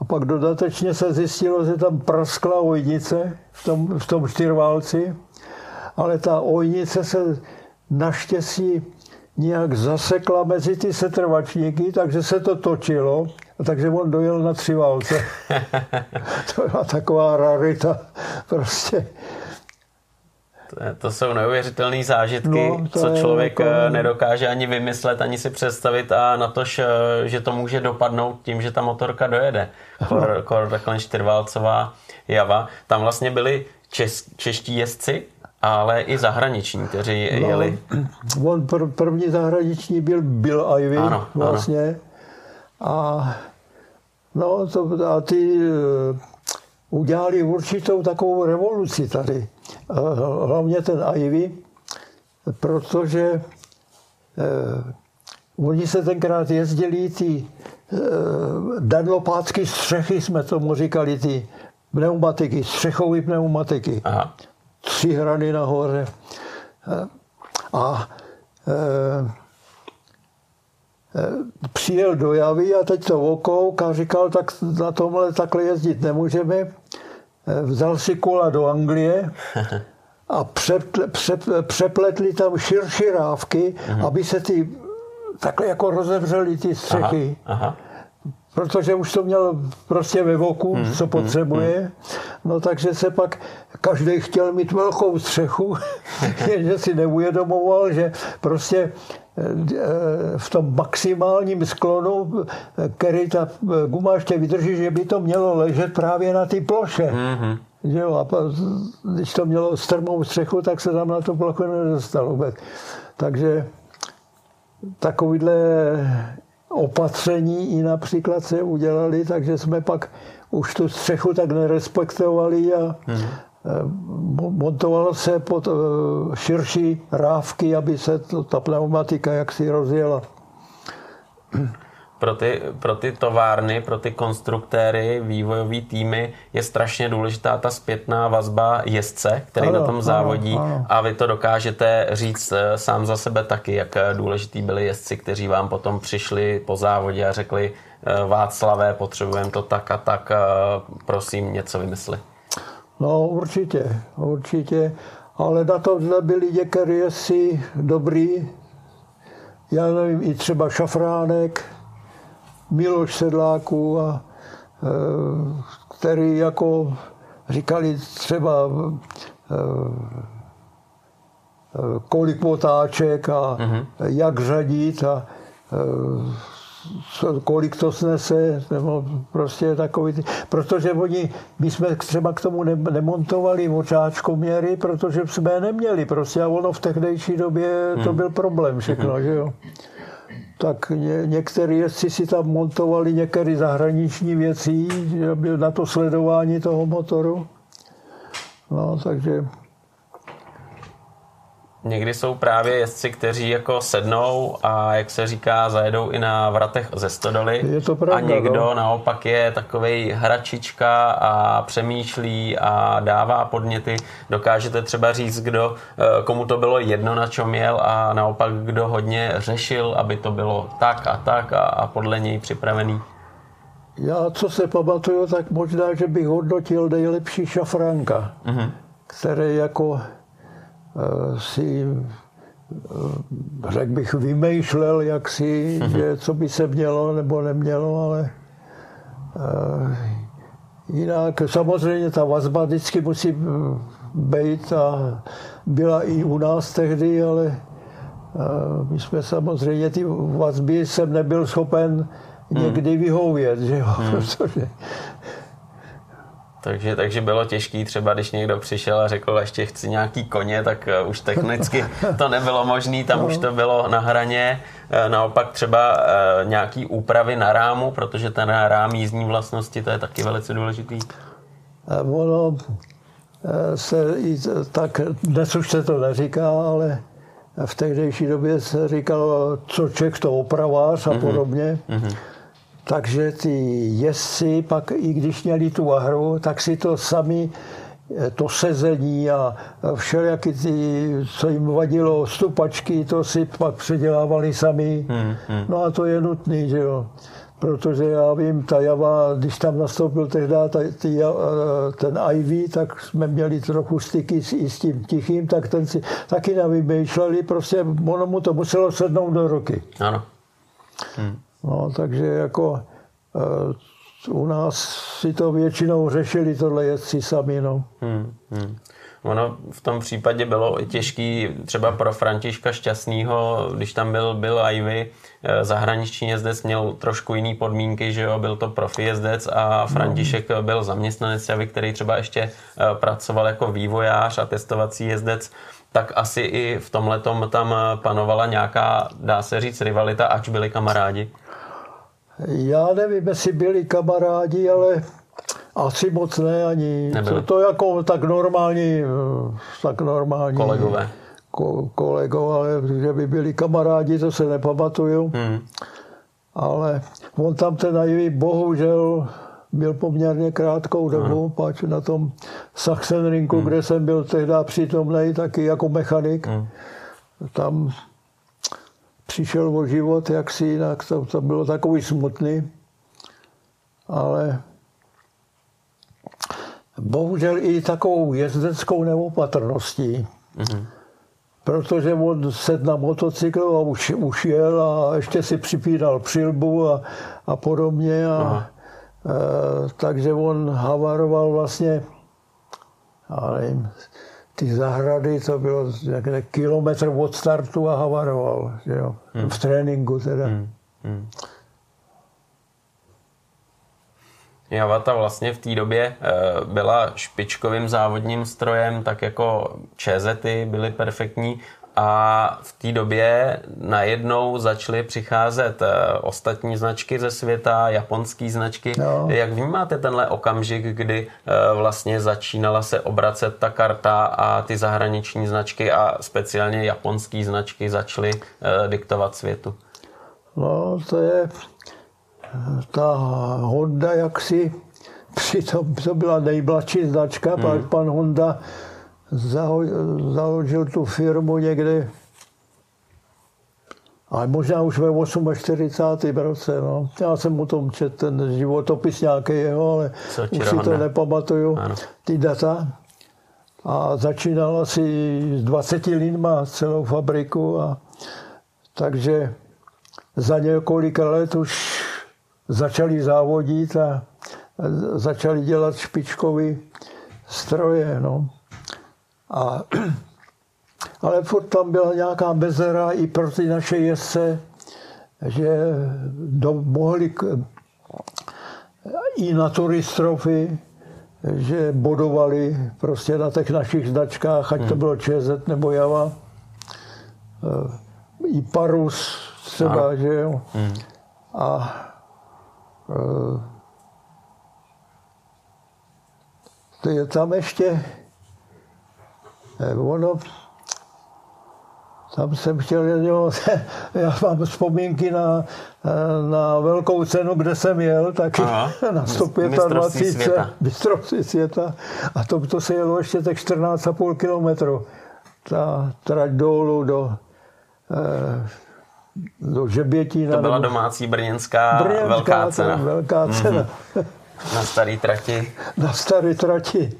A pak dodatečně se zjistilo, že tam praskla ojnice v tom, v tom čtyřválci, ale ta ojnice se naštěstí nějak zasekla mezi ty setrvačníky, takže se to točilo, a takže on dojel na tři válce. to byla taková rarita prostě. To jsou neuvěřitelné zážitky, no, co člověk jako... Eh, nedokáže ani vymyslet, ani si představit a na to, eh, že to může dopadnout tím, že ta motorka dojede. Kor, kor takhle čtyřválcová java. Tam vlastně byli čes, čeští jezdci, ale i zahraniční, kteří no, jeli. On pr- první zahraniční byl Bill Ivy ano, vlastně. Ano. A no, to, a ty udělali určitou takovou revoluci tady hlavně ten Ivy, protože eh, oni se tenkrát jezdili ty eh, danlopácky střechy, jsme tomu říkali, ty pneumatiky, střechové pneumatiky. Aha. Tři hrany nahoře. Eh, a eh, eh, přijel do Javy a teď to okouk a říkal, tak na tomhle takhle jezdit nemůžeme vzal si kola do Anglie a přeple, přeple, přepletli tam širší rávky, uh-huh. aby se ty takhle jako rozevřely ty střechy. Aha, aha. Protože už to měl prostě ve voku, hmm, co potřebuje. Hmm, no takže se pak každý chtěl mít velkou střechu, jenže si neuvědomoval, že prostě Eh, v tom maximálním sklonu, který ta guma ještě vydrží, že by to mělo ležet právě na té ploše. Mm-hmm. Že jo, a když to mělo strmou střechu, tak se tam na tu plochu nedostalo vůbec. Takže takovýhle opatření i například se udělali, takže jsme pak už tu střechu tak nerespektovali a mm-hmm. Eh, montovalo se pod eh, širší rávky, aby se to, ta pneumatika jaksi rozjela. Pro ty, pro ty továrny, pro ty konstruktéry, vývojové týmy je strašně důležitá ta zpětná vazba jezdce, který ano, na tom závodí ano, ano. a vy to dokážete říct eh, sám za sebe taky, jak důležitý byli jezdci, kteří vám potom přišli po závodě a řekli Václavé, potřebujeme to tak a tak, prosím, něco vymysli. No určitě, určitě. Ale na to byli některý si dobrý. Já nevím, i třeba Šafránek, Miloš Sedláků, a, e, který jako říkali třeba e, e, kolik otáček a mm-hmm. jak řadit a kolik to snese, nebo prostě takový, protože oni, my jsme třeba k tomu nemontovali očáčkoměry, protože jsme je neměli prostě a ono v tehdejší době to hmm. byl problém všechno, hmm. že jo. Tak ně, některý jezdci si tam montovali některé zahraniční věci, na to sledování toho motoru. No, takže Někdy jsou právě jezdci, kteří jako sednou a jak se říká, zajedou i na vratech ze stodoly. Je to pravda, a někdo no? naopak je takový hračička a přemýšlí a dává podněty. Dokážete třeba říct, kdo, eh, komu to bylo jedno, na čem jel a naopak kdo hodně řešil, aby to bylo tak a tak a, a podle něj připravený. Já, co se pamatuju, tak možná, že bych hodnotil nejlepší šafránka, mm-hmm. který jako si řekl bych, vymýšlel jaksi, mm-hmm. že co by se mělo nebo nemělo, ale uh, jinak samozřejmě ta vazba vždycky musí být a byla i u nás tehdy, ale my jsme samozřejmě ty vazby jsem nebyl schopen někdy vyhovět, že jo, hmm. protože takže, takže bylo těžké třeba, když někdo přišel a řekl, ještě chci nějaký koně, tak uh, už technicky to nebylo možné, tam no. už to bylo na hraně. Uh, naopak třeba uh, nějaký úpravy na rámu, protože ten rám jízdní vlastnosti, to je taky velice důležitý. Ono se tak, dnes už se to neříká, ale v tehdejší době se říkalo, co ček to opravář a mm-hmm. podobně. Mm-hmm. Takže ty jezdci pak, i když měli tu ahru, tak si to sami eh, to sezení a všelijaké ty, co jim vadilo, stupačky, to si pak předělávali sami. Hmm, hmm. No a to je nutný, že jo. Protože já vím, ta Java, když tam nastoupil tehdy ta, ty, eh, ten Ivy, tak jsme měli trochu styky s, i s tím tichým, tak ten si taky nevymýšleli, prostě ono mu to muselo sednout do ruky. Ano. Hmm. No, takže jako eh, u nás si to většinou řešili tohle jezdci sami. No. Hmm, hmm. Ono v tom případě bylo i těžký třeba pro Františka Šťastného, když tam byl Bill Ivy, eh, zahraniční jezdec měl trošku jiný podmínky, že jo, byl to profi jezdec a František byl zaměstnanec Javy, který třeba ještě eh, pracoval jako vývojář a testovací jezdec tak asi i v tomhle tam panovala nějaká, dá se říct, rivalita, ač byli kamarádi. Já nevím, jestli byli kamarádi, ale asi moc ne ani. To, to jako tak normální, tak normální. Kolegové. Ko, kolegové, ale že by byli kamarádi, to se nepamatuju. Hmm. Ale on tam ten Ivy bohužel byl poměrně krátkou dobu, hmm. pač na tom Sachsenrinku, hmm. kde jsem byl tehdy přítomný, taky jako mechanik. Hmm. Tam přišel o život jaksi jinak, to, to bylo takový smutný, ale bohužel i takovou jezdeckou neopatrností. Mm-hmm. Protože on sedl na motocykl a už, už jel a ještě si připínal přilbu a, a podobně. A, e, takže on havaroval vlastně, ale nevím, ty zahrady, to bylo někde kilometr od startu a havaroval, že jo, hmm. v tréninku teda. Hmm. Hmm. Javata vlastně v té době eh, byla špičkovým závodním strojem, tak jako ČZty byly perfektní a v té době najednou začaly přicházet eh, ostatní značky ze světa, japonské značky. No. Jak vnímáte tenhle okamžik, kdy eh, vlastně začínala se obracet ta karta a ty zahraniční značky a speciálně japonské značky začaly eh, diktovat světu? No, to je ta Honda jaksi, přitom to byla nejmladší značka, hmm. pak pan Honda založil tu firmu někde, ale možná už ve 48. roce. No. Já jsem o tom četl ten životopis nějaký jeho, ale už si to nepamatuju, ano. ty data. A začínal asi s 20 lidma celou fabriku. A, takže za několik let už začali závodit a začali dělat špičkový stroje. No. A, ale furt tam byla nějaká mezera i pro ty naše jezdce, že do, mohli i na turistrofy, že bodovali prostě na těch našich značkách, ať to hmm. bylo ČZ nebo Java. I Parus třeba, a. že jo. Hmm. A to je tam ještě ono, tam jsem chtěl, jo, já mám vzpomínky na, eh, na velkou cenu, kde jsem jel, taky Aha, na 125 mistrovství světa. A to, to se jelo ještě tak 14,5 kilometru. Ta trať dolů do, eh, do Žebětína. To byla domácí brněnská, brněnská velká cena. Velká cena. Mm-hmm. Na staré trati. Na staré trati.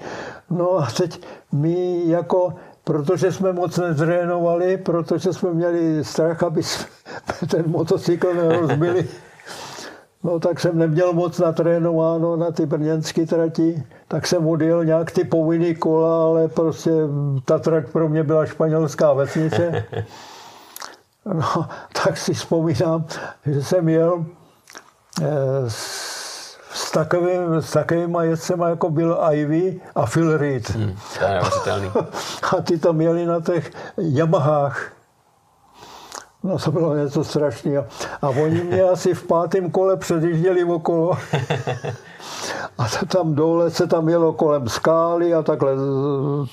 No a teď my jako protože jsme moc nezrénovali, protože jsme měli strach, aby jsme ten motocykl nerozbili. No tak jsem neměl moc natrénováno na ty brněnské trati, tak jsem odjel nějak ty povinný kola, ale prostě ta trať pro mě byla španělská vesnice. No, tak si vzpomínám, že jsem jel eh, s, s, takovým, s takovýma jezdcema, jako byl Ivy a Phil Reed. Hmm, to je a ty tam jeli na těch Yamahách. No to bylo něco strašného. A oni mě asi v pátém kole předjížděli okolo. A tam dole se tam jelo kolem skály a takhle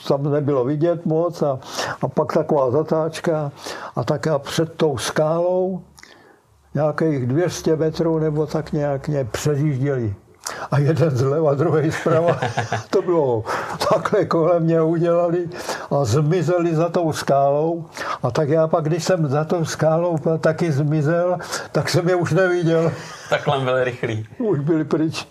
tam nebylo vidět moc. A, a pak taková zatáčka. A tak a před tou skálou nějakých 200 metrů nebo tak nějak mě předjížděli a jeden zleva, druhý zprava. To bylo takhle kolem mě udělali a zmizeli za tou skálou. A tak já pak, když jsem za tou skálou taky zmizel, tak jsem je už neviděl. Takhle byli rychlí. Už byli pryč.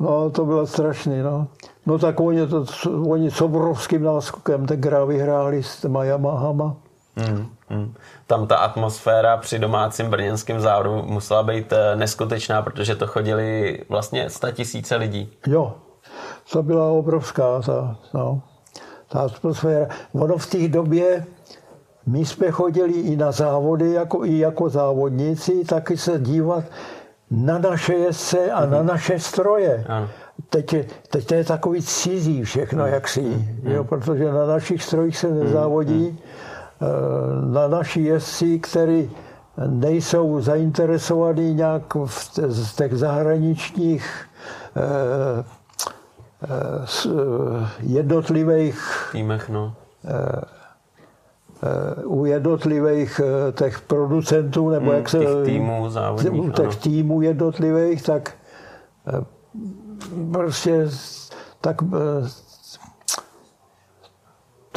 No, to bylo strašný, no. No tak oni, to, oni s obrovským náskokem tenkrát vyhráli s těma Yamahama. Hmm, hmm. Tam ta atmosféra při domácím brněnském závodu musela být eh, neskutečná, protože to chodili vlastně sta tisíce lidí. Jo, to byla obrovská ta, no, ta atmosféra. Ono v té době my jsme chodili i na závody, jako, i jako závodníci, taky se dívat na naše jezdce a mm-hmm. na mhm. naše stroje. Ano. Teď, teď to je takový cizí všechno, mm. jak si, mm. jo, protože na našich strojích se nezávodí. Eh, na naši jezdci, který nejsou zainteresovaní nějak v těch zahraničních eh, eh, jednotlivých týmech, no. u jednotlivých těch producentů, nebo hmm, jak se... Týmů závodních, U těch týmů jednotlivých, tak prostě tak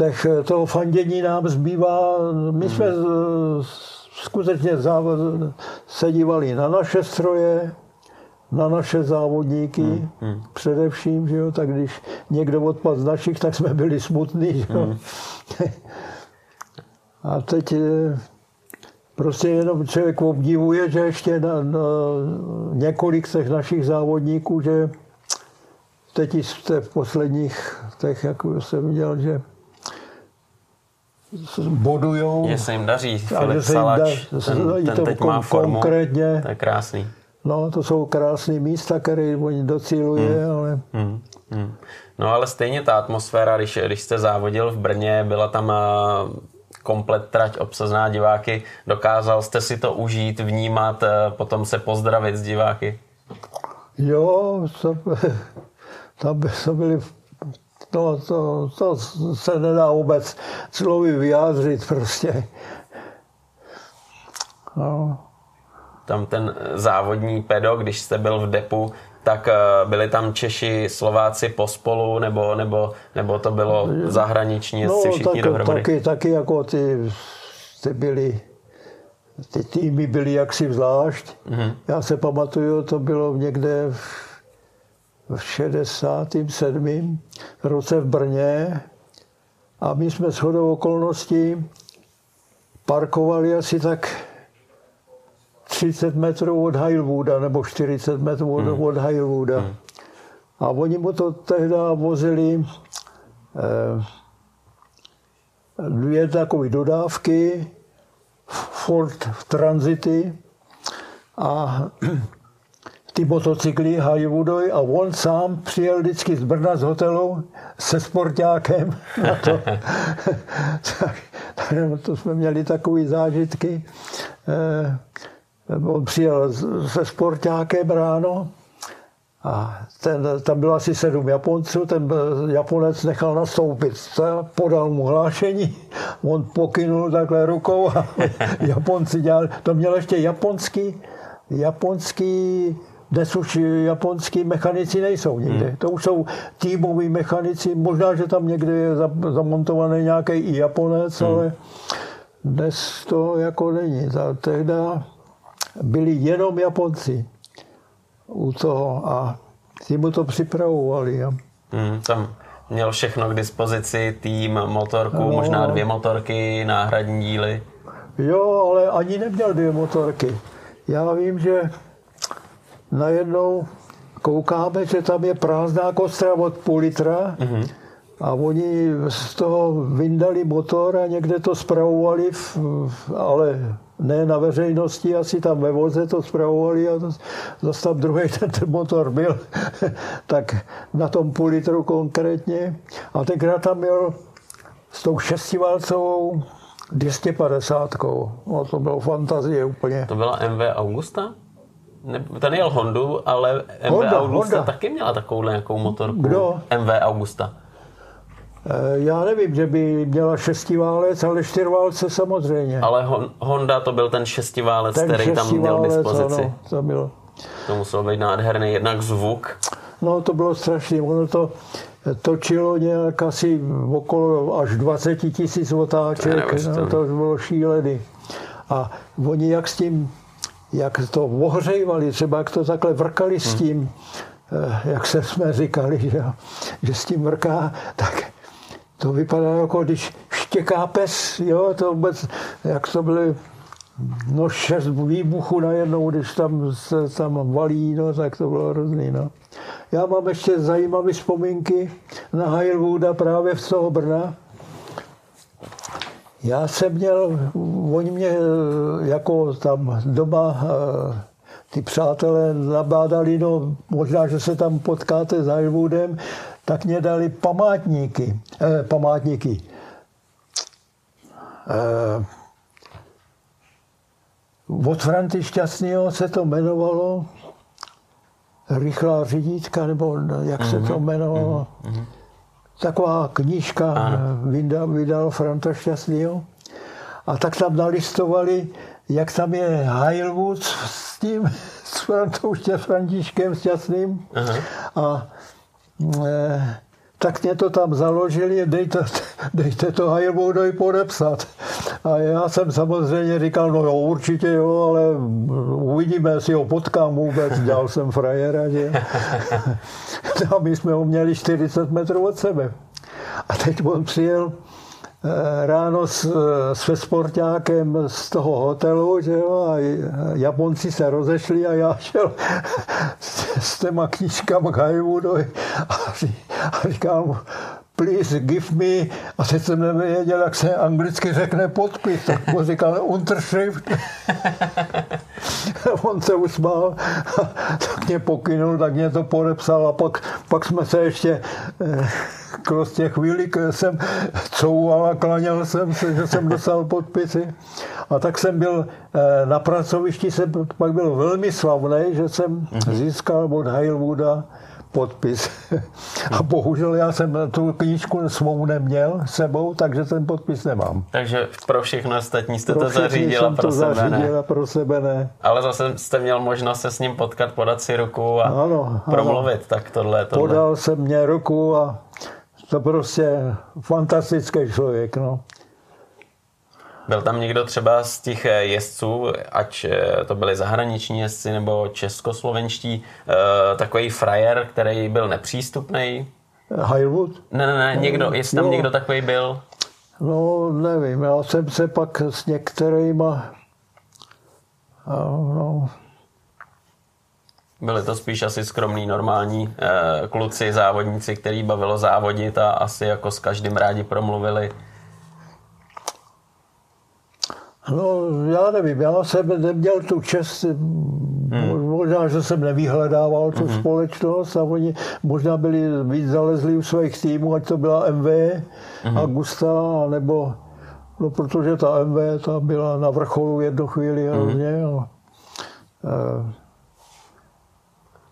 těch, toho fandění nám zbývá. My jsme hmm. skutečně závod, se dívali na naše stroje, na naše závodníky hmm. Hmm. především, že jo, tak když někdo odpad z našich, tak jsme byli smutní. Že jo. Hmm. A teď eh, prostě jenom člověk obdivuje, že ještě na, na několik těch našich závodníků, že teď v posledních těch, jak jsem viděl, že bodujou. Že se jim daří. Filip Salač, da, ten, ten to teď má formu. Konkrétně. To je krásný. No, to jsou krásné místa, které oni docíluje, hmm. ale... Hmm. Hmm. No ale stejně ta atmosféra, když, když jste závodil v Brně, byla tam eh, komplet trať obsazená diváky. Dokázal jste si to užít, vnímat, eh, potom se pozdravit s diváky? Jo, to, tam to byly to, to, to se nedá vůbec slovy vyjádřit prostě. No. Tam ten závodní pedo, když jste byl v depu, tak eh, byli tam Češi, Slováci pospolu, nebo, nebo, nebo to bylo zahraniční, no, všichni tak, dohromady? Taky, taky jako ty, ty byli, ty týmy byly jaksi zvlášť. Mm-hmm. Já se pamatuju, to bylo někde v v 67. roce v Brně a my jsme shodou okolností parkovali asi tak 30 metrů od Heilwooda nebo 40 metrů od, hmm. od Heilwooda. Hmm. A oni mu to tehdy vozili eh, dvě takové dodávky Ford v tranzity a ty motocykly Hollywoodoj a on sám přijel vždycky z Brna z hotelu se sportákem na to. tak, to jsme měli takové zážitky. Eh, on přijel se sportákem ráno a ten, tam bylo asi sedm Japonců, ten Japonec nechal nastoupit, podal mu hlášení, on pokynul takhle rukou a Japonci dělali, to měl ještě japonský, japonský dnes už japonský mechanici nejsou nikde. Hmm. To už jsou týmoví mechanici. Možná, že tam někde je zamontovaný nějaký i Japonec, hmm. ale dnes to jako není. Tehdy byli jenom Japonci u toho a ti mu to připravovali. Hmm, tam Měl všechno k dispozici, tým, motorku, no. možná dvě motorky, náhradní díly. Jo, ale ani neměl dvě motorky. Já vím, že najednou koukáme, že tam je prázdná kostra od půl litra mm-hmm. a oni z toho vyndali motor a někde to spravovali, ale ne na veřejnosti, asi tam ve voze to spravovali a zase tam druhý ten, ten motor byl, tak na tom půl litru konkrétně. A tenkrát tam měl s tou šestiválcovou 250. No, to bylo fantazie úplně. To byla MV Augusta? Ne, ten jel Hondu, ale MV Honda, Augusta Honda. taky měla takovou nějakou motorku. Kdo? MV Augusta. Eh, já nevím, že by měla šestiválec, ale čtyřválce samozřejmě. Ale Honda to byl ten šestiválec, ten který tam měl dispozici. Ano, to bylo. To muselo být nádherný, jednak zvuk. No to bylo strašné, ono to točilo nějak asi okolo až 20 tisíc otáček, to, no, to bylo šílený. A oni jak s tím, jak to ohřejvali, třeba jak to takhle vrkali s hmm. tím, hmm. jak se jsme říkali, že, že s tím vrká, tak to vypadá jako když štěká pes, jo, to vůbec, jak to byly no šest výbuchů najednou, když tam se tam valí, no, tak to bylo hrozný, no. Já mám ještě zajímavé vzpomínky na Heilwooda právě v toho Brna. Já jsem měl, oni mě jako tam doma ty přátelé nabádali, no možná, že se tam potkáte s Heilwoodem, tak mě dali památníky. Eh, památníky. Eh, od Franty Šťastného se to jmenovalo Rychlá řidítka, nebo jak se to mhm. jmenovalo. Mm-hmm. Taková knížka vydal, vydal Franta Šťastného. A tak tam nalistovali, jak tam je Heilwood s tím, s Frantou Františkem Šťastným. Aha. A e, tak mě to tam založili, dejte, dejte to Heilwoodovi podepsat. A já jsem samozřejmě říkal, no jo, určitě jo, ale uvidíme, jestli ho potkám vůbec. Dělal jsem frajera, že? A my jsme ho měli 40 metrů od sebe. A teď on přijel ráno s, s sportákem z toho hotelu, že jo, a Japonci se rozešli a já šel s, s těma knížkama k Hollywoodovi a, a říkal please give me, a teď jsem nevěděl, jak se anglicky řekne podpis, tak mu říkal Unterschrift. On se usmál, tak mě pokynul, tak mě to podepsal a pak, pak jsme se ještě eh, prostě chvíli jsem couval a klaněl jsem se, že jsem dostal podpisy. A tak jsem byl eh, na pracovišti, jsem pak byl velmi slavný, že jsem mhm. získal od Heilwooda podpis. A bohužel já jsem tu knížku svou neměl sebou, takže ten podpis nemám. Takže pro všechno ostatní jste pro to zařídila jsem pro to sebe, zařídila ne? pro sebe, ne. Ale zase jste měl možnost se s ním potkat, podat si ruku a ano, promluvit, ano. tak tohle, tohle. Podal jsem mě ruku a to prostě fantastický člověk, no. Byl tam někdo třeba z těch eh, jezdců, ať eh, to byli zahraniční jezdci nebo českoslovenští, eh, takový frajer, který byl nepřístupný? Highwood? Ne, ne, ne, někdo, jestli tam no, někdo takový byl? No, nevím, já jsem se pak s některýma no, byli to spíš asi skromní, normální eh, kluci, závodníci, který bavilo závodit a asi jako s každým rádi promluvili. No, já nevím, já jsem neměl tu čest, hmm. možná, že jsem nevyhledával tu hmm. společnost a oni možná byli víc zalezli u svých týmů, ať to byla MV, hmm. Augusta, nebo no, protože ta MV ta byla na vrcholu jednu chvíli hmm. hrozně. Hmm. A, a,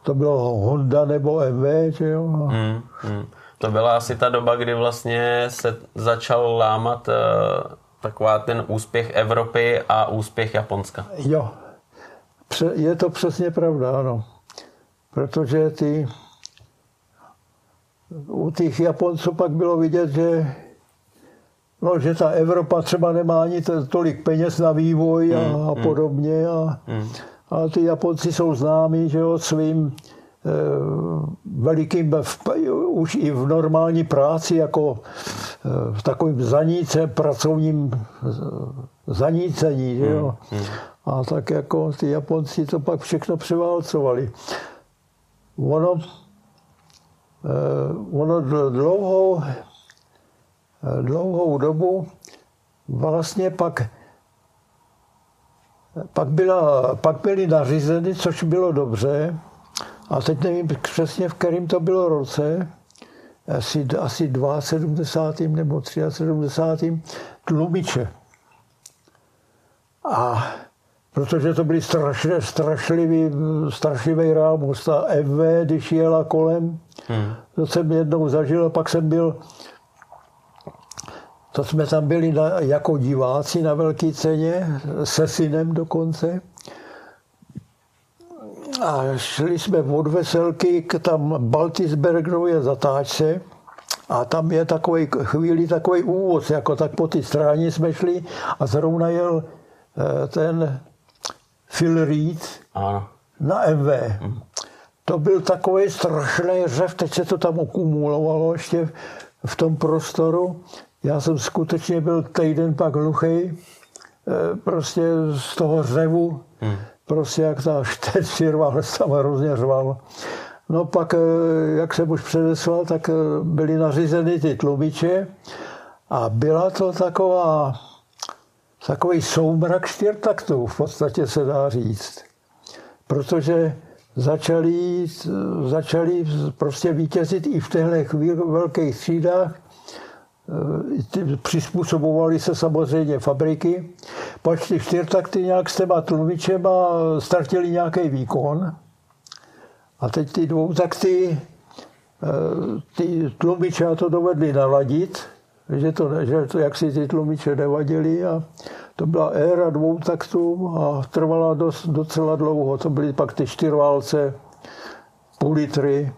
to bylo Honda nebo MV, že jo. Hmm. Hmm. To byla asi ta doba, kdy vlastně se začal lámat uh taková ten úspěch Evropy a úspěch Japonska. Jo, je to přesně pravda, ano. Protože ty, u těch Japonců pak bylo vidět, že, no, že ta Evropa třeba nemá ani tolik peněz na vývoj a, mm, a mm. podobně. A, mm. A ty Japonci jsou známí že jo, svým velikým, už i v normální práci, jako v takovým zaníce, pracovním zanícení. Že jo? Hmm, hmm. A tak jako ty Japonci to pak všechno převálcovali. Ono, ono dlouhou, dlouhou dobu vlastně pak pak, byla, pak byly nařízeny, což bylo dobře, a teď nevím přesně, v kterém to bylo roce, asi, asi 72. nebo 73. tlumiče. A protože to byly strašně, strašlivý, strašlivý rámus. Ta FV, když jela kolem, hmm. to jsem jednou zažil, pak jsem byl to jsme tam byli na, jako diváci na velké ceně, se synem dokonce. A šli jsme od Veselky k tam Baltisbergově zatáčce a tam je takový chvíli takový úvoz, jako tak po ty stráně jsme šli a zrovna jel eh, ten Phil Reed ano. na MV. Hmm. To byl takový strašný řev, teď se to tam okumulovalo ještě v tom prostoru. Já jsem skutečně byl týden pak hluchý, eh, prostě z toho řevu, hmm. prostě jak ta ten širval, tam hrozně řval. No pak, eh, jak jsem už předeslal, tak eh, byly nařízeny ty tlumiče a byla to taková, takový soumrak čtyřtaktů, v podstatě se dá říct. Protože začali, začali prostě vítězit i v těchto velkých třídách přizpůsobovaly se samozřejmě fabriky. Pak ty čtyřtakty nějak s těma tlumičema ztratili nějaký výkon. A teď ty dvoutakty, eh, ty tlumiče to dovedli naladit, že to, že to jak si ty tlumiče nevadili a to byla éra dvou taktů a trvala dost, docela dlouho. To byly pak ty čtyřválce, půl litry,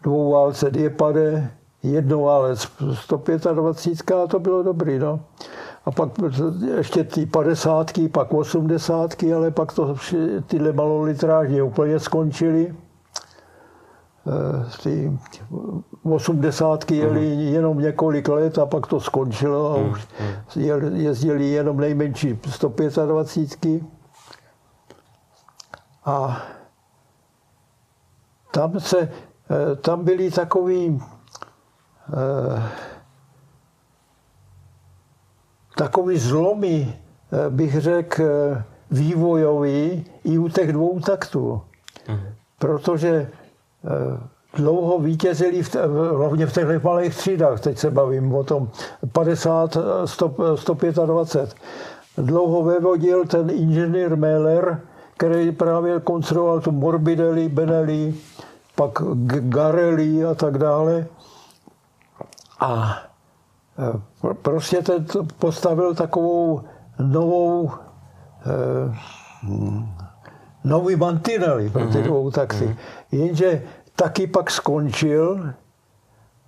eh, dvou válce Diepade, jednou válec 125 a to bylo dobrý. No. A pak ještě ty padesátky, pak osmdesátky, ale pak to tyhle malolitrážně úplně skončily. Eh, ty osmdesátky jeli mm. jenom několik let a pak to skončilo a mm. už jezdili jenom nejmenší 125. A tam se tam byli takový eh, takový zlomy, eh, bych řekl, vývojový i u těch dvou taktů. Mhm. Protože dlouho vítězili, v, hlavně v těch malých třídách, teď se bavím o tom 50, 100, 125. Dlouho vevodil ten inženýr Meller, který právě konstruoval tu Morbidelli, Benelli, pak Garelli a tak dále. A e, prostě ten postavil takovou novou eh, nový mantinely pro ty mhm. dvou taxi. Mm-hmm. Jenže taky pak skončil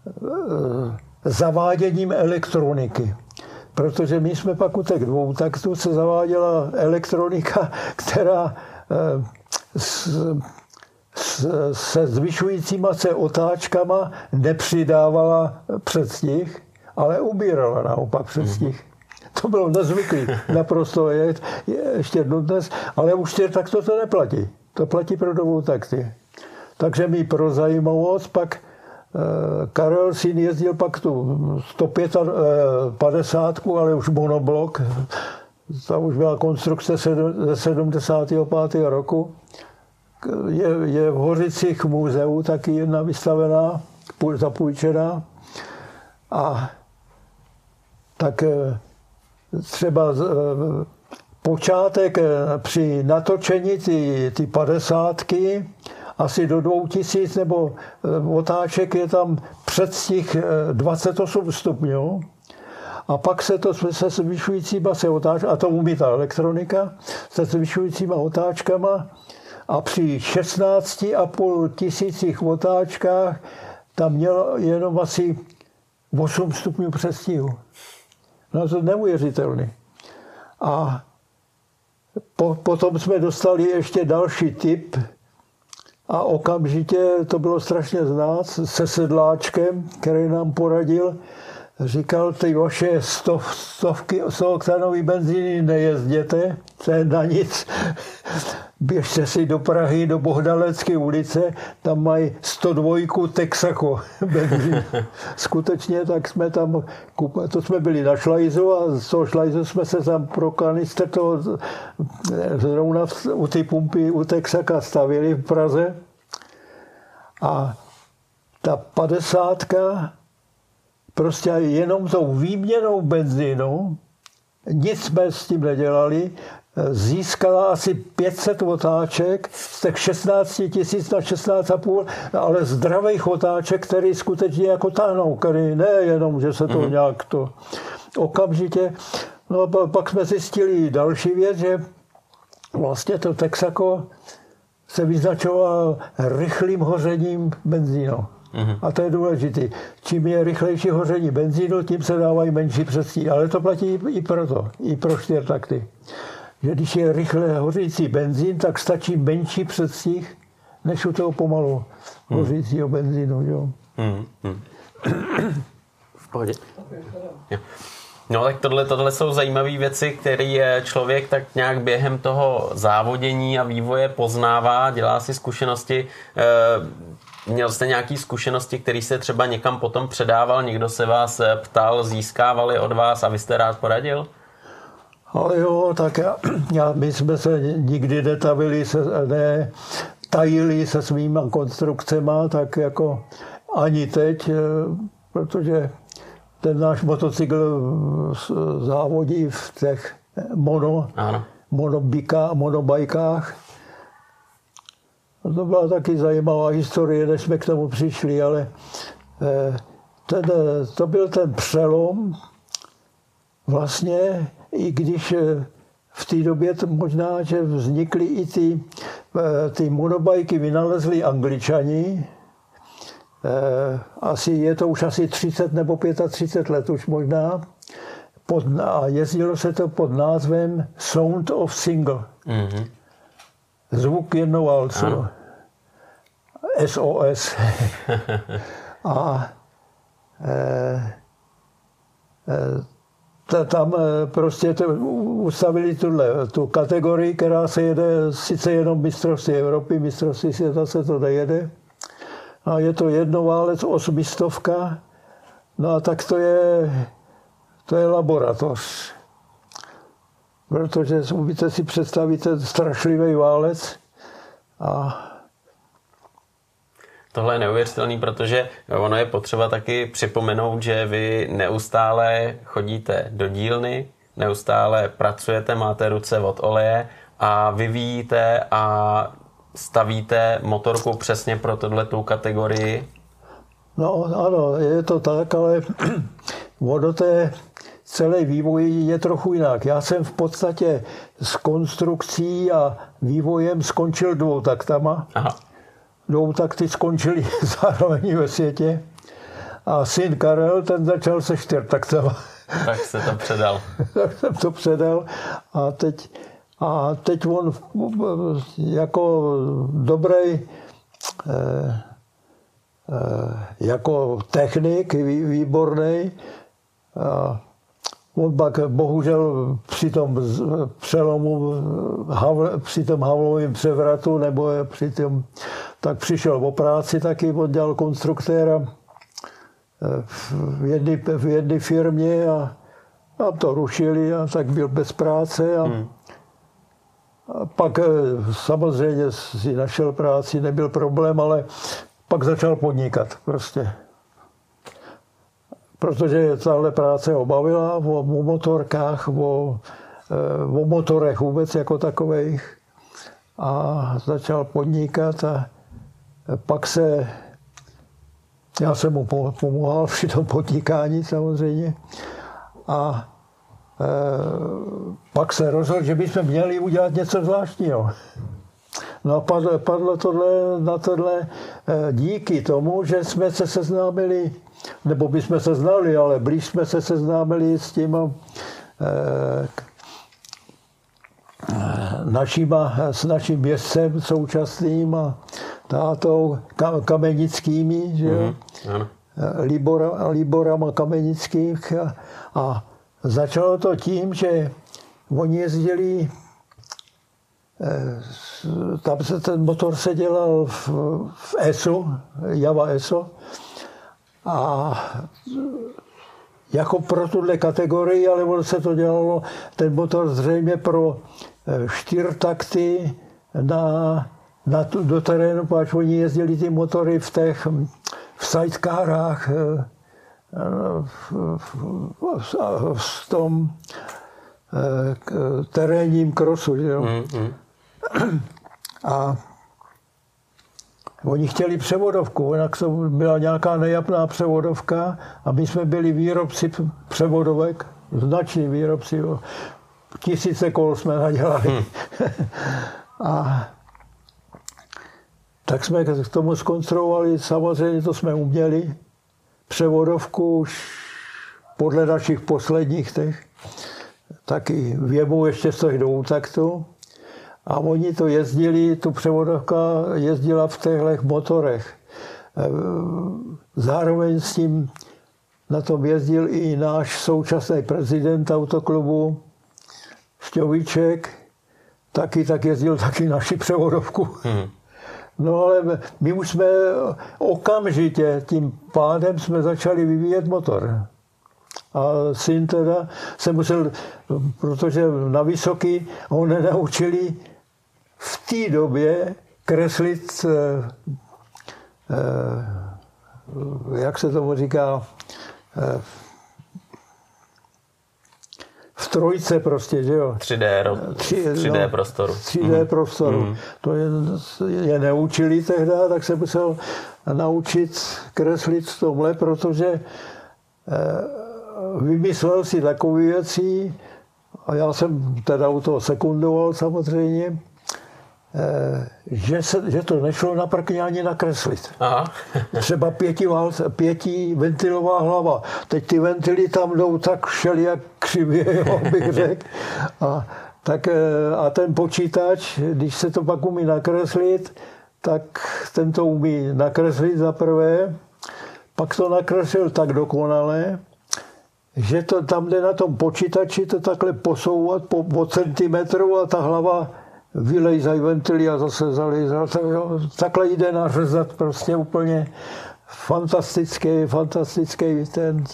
eh, zaváděním elektroniky. Protože my jsme pak u těch dvou taktů se zaváděla elektronika, která eh, s, se zvyšujícíma se otáčkama nepřidávala předstih, ale ubírala naopak předstih. To bylo nezvyklý, naprosto je, je ještě dnes, ale už tak to, to neplatí. To platí pro dobu takty. Takže mi pro zajímavost pak eh, Karel syn jezdil pak tu 150, eh, ale už monoblok. Ta už byla konstrukce ze 75. roku je, je v Hořicích muzeu taky jedna vystavená, zapůjčená. A tak eh, třeba eh, počátek eh, při natočení ty, ty padesátky, asi do dvou tisíc nebo otáček je tam předstih 28 stupňů. A pak se to se zvyšujícíma se otáčkama, a to umí ta elektronika, se zvyšujícíma otáčkama a při 16,5 tisících otáčkách tam mělo jenom asi 8 stupňů přestihu. No to neuvěřitelný. A po, potom jsme dostali ještě další typ a okamžitě to bylo strašně znát se sedláčkem, který nám poradil, říkal, ty vaše stov, stovky oktanový benzíny nejezděte, to je na nic. Běžte si do Prahy, do Bohdalecké ulice, tam mají 102 Texaco benzín. Skutečně, tak jsme tam, to jsme byli na šlajzu a z toho šlajzu jsme se tam pro kanister toho zrovna u ty pumpy u Texaka stavili v Praze. A ta padesátka prostě jenom tou výměnou benzínu, nic jsme s tím nedělali, získala asi 500 otáček z těch 16 tisíc na 16,5, ale zdravých otáček, který skutečně jako táhnou, který ne jenom, že se to mm-hmm. nějak to okamžitě. No a pak jsme zjistili další věc, že vlastně to Texaco se vyznačoval rychlým hořením benzínu. Mm-hmm. A to je důležité. Čím je rychlejší hoření benzínu, tím se dávají menší přestí. Ale to platí i pro to, i pro čtyřtakty. Že když je rychle hořící benzín, tak stačí menší předstih, než u toho pomalu mm. hořícího benzínu. Jo? Mm-hmm. v pohodě. No tak tohle, tohle jsou zajímavé věci, které člověk tak nějak během toho závodění a vývoje poznává, dělá si zkušenosti. E, měl jste nějaké zkušenosti, které se třeba někam potom předával, někdo se vás ptal, získávali od vás a vy jste rád poradil? Ale jo, tak já, já, my jsme se nikdy netavili, se, ne, tajili se svýma konstrukcema, tak jako ani teď, e, protože ten náš motocykl závodí v těch mono, monobika, monobajkách. To byla taky zajímavá historie, než jsme k tomu přišli, ale eh, ten, to byl ten přelom vlastně, i když eh, v té době možná, že vznikly i ty, eh, ty monobajky, vynalezli angličani, Eh, asi je to už asi 30 nebo 35 let už možná. Pod, a jezdilo se to pod názvem Sound of Single. Mm-hmm. Zvuk jednoválcu. Ano. SOS. a e, e, tam prostě to, ustavili tuhle, tu kategorii, která se jede sice jenom mistrovství Evropy, mistrovství světa se to nejede, a je to jednoválec osmistovka, no a tak to je, to je laboratoř. Protože umíte si představit ten strašlivý válec a Tohle je neuvěřitelný, protože ono je potřeba taky připomenout, že vy neustále chodíte do dílny, neustále pracujete, máte ruce od oleje a vyvíjíte a stavíte motorku přesně pro tu kategorii? No ano, je to tak, ale ono té celé vývoj je trochu jinak. Já jsem v podstatě s konstrukcí a vývojem skončil dvou taktama. Aha. Dvou takty skončili zároveň ve světě. A syn Karel, ten začal se čtyřtaktama. Tak se to předal. tak jsem to předal a teď a teď on jako dobrý eh, eh, jako technik výborný, on pak bohužel při tom přelomu, při tom Havlovém převratu, nebo při tom, tak přišel o práci taky, on dělal konstruktéra eh, v jedné v jedné firmě a, a to rušili a tak byl bez práce a, hmm. Pak eh, samozřejmě si našel práci, nebyl problém, ale pak začal podnikat prostě. Protože tahle práce obavila o, o motorkách, o, eh, o motorech vůbec jako takových. A začal podnikat a pak se, já jsem mu pomohl při tom podnikání samozřejmě. A Eh, pak se rozhodl, že bychom měli udělat něco zvláštního. No a padlo, padlo tohle, na tohle eh, díky tomu, že jsme se seznámili, nebo bychom se znali, ale blíž jsme se seznámili s tím eh, našima, s naším městcem současným a tátou Kamenickými, že jo? Mm, Libora, Liborama Kamenických a, a začalo to tím, že oni jezdili tam se ten motor se dělal v, v ESO, Java ESO a jako pro tuhle kategorii, ale ono se to dělalo, ten motor zřejmě pro eh, čtyřtakty na, na, do terénu, protože oni jezdili ty motory v těch v sidecarách, eh, v, v, v, tom eh, terénním krosu. Mm, mm. A Oni chtěli převodovku, jinak to byla nějaká nejapná převodovka a my jsme byli výrobci převodovek, znační výrobci. Jo. Tisíce kol jsme nadělali. Hmm. a tak jsme k tomu skonstruovali, samozřejmě to jsme uměli, převodovku už podle našich posledních těch, taky věmu ještě z těch dvou taktu. A oni to jezdili, tu převodovka jezdila v těchto motorech. E, zároveň s tím na tom jezdil i náš současný prezident autoklubu Šťovíček, taky tak jezdil taky naši převodovku. Hmm. No ale my už jsme okamžitě tím pádem jsme začali vyvíjet motor. A syn teda se musel, protože na vysoký ho nenaučili v té době kreslit, eh, eh, jak se tomu říká, eh, v trojce prostě, že jo. 3D, ro, 3, 3D no, prostoru. 3D mm. prostoru. Mm. To je, je neučili tehdy, tak se musel naučit kreslit v tomhle, protože vymyslel si takové věci, a já jsem teda u toho sekundoval samozřejmě, že, se, že to nešlo na prkně ani nakreslit. Aha. Třeba pěti, pěti ventilová hlava. Teď ty ventily tam jdou tak všelijak křivě, bych řekl. A, tak, eh, a ten počítač, když se to pak umí nakreslit, tak ten to umí nakreslit za prvé, pak to nakreslil tak dokonale, že to tam jde na tom počítači to takhle posouvat po, po centimetru a ta hlava vylejzají ventily a zase zalejzat. Takhle jde nařezat prostě úplně fantastický, fantastický ten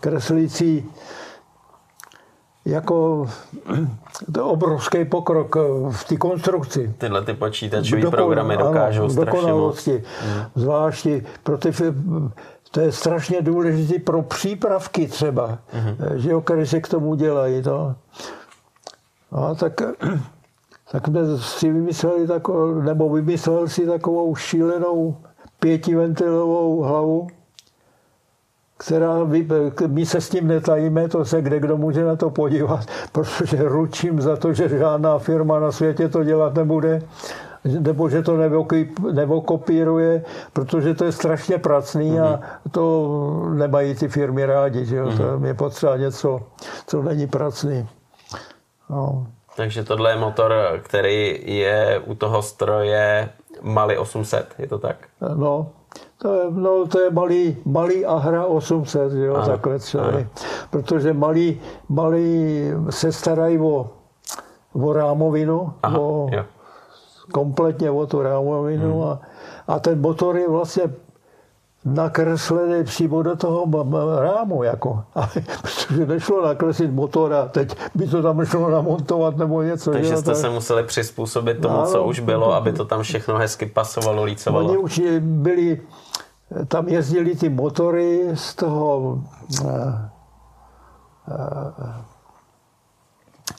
kreslící jako to obrovský pokrok v té konstrukci. Tyhle ty počítačové Dokon, programy dokážou ano, moc. Hmm. Zvláště pro ty, to je strašně důležité pro přípravky třeba, hmm. že jo, které se k tomu dělají. To. No, tak tak jsme si vymysleli takovou, nebo vymyslel si takovou šílenou pětiventilovou hlavu, která, my se s tím netajíme, to se kde kdo může na to podívat, protože ručím za to, že žádná firma na světě to dělat nebude, nebo že to nevokopíruje, protože to je strašně pracný a mhm. to nemají ty firmy rádi, že jo? Mm-hmm. to je potřeba něco, co není pracný. No. Takže tohle je motor, který je u toho stroje Mali 800, je to tak? No, to je, no, to je malý, malý Ahra 800, jo, ano, takhle třeba. Protože malý, malý se starají o, o rámovinu, Aha, o, kompletně o tu rámovinu hmm. a, a ten motor je vlastně nakreslený přímo do toho rámu, jako. Ale, protože nešlo nakreslit motora, teď by to tam šlo namontovat nebo něco. Takže že? jste tak... se museli přizpůsobit tomu, no, co už bylo, aby to tam všechno hezky pasovalo, lícovalo. Oni už byli, tam jezdili ty motory z toho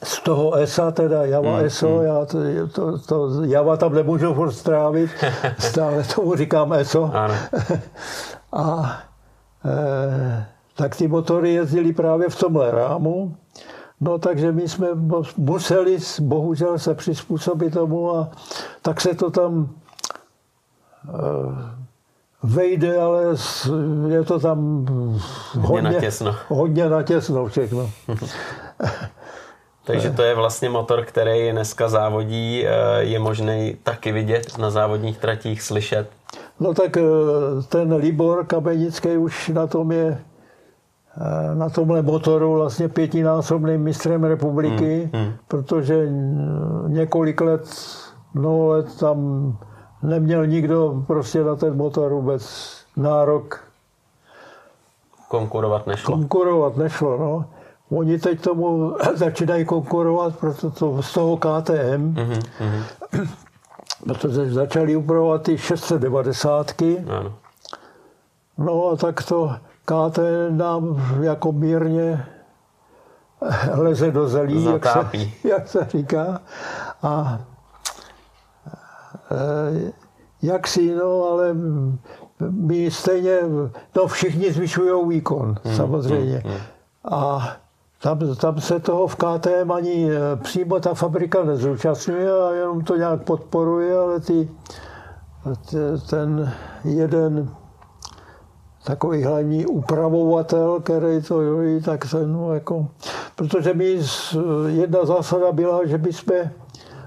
z toho ESA, teda Java mm, ESO, mm. já to, to, to, Java tam nemůžu furt strávit, stále tomu říkám ESO. Ano. A e, tak ty motory jezdily právě v tomhle rámu. No takže my jsme museli bohužel se přizpůsobit tomu a tak se to tam e, vejde, ale je to tam hodně, hodně natěsno. Hodně natěsno všechno. Takže to je vlastně motor, který dneska závodí, eh, je možný taky vidět na závodních tratích, slyšet. No tak eh, ten Libor Kamenický už na tom je eh, na tomhle motoru vlastně pětinásobným mistrem republiky, hmm, hmm. protože několik let, no let tam neměl nikdo prostě na ten motor vůbec nárok. Konkurovat nešlo. Konkurovat nešlo, no. Oni teď tomu začínají konkurovat, proto to z toho KTM, mm-hmm. protože začali upravovat ty 690. Ano. No a tak to KTM nám jako mírně leze do zelí, jak se, jak se říká. A e, jak si, no, ale my stejně, no všichni zvyšují výkon, hmm, samozřejmě. Hmm, hmm. A tam, tam se toho v KTM ani eh, přímo ta fabrika nezúčastňuje a jenom to nějak podporuje, ale ty, ten jeden takový hlavní upravovatel, který to jojí, tak ten no, jako, protože mi jedna zásada byla, že bychom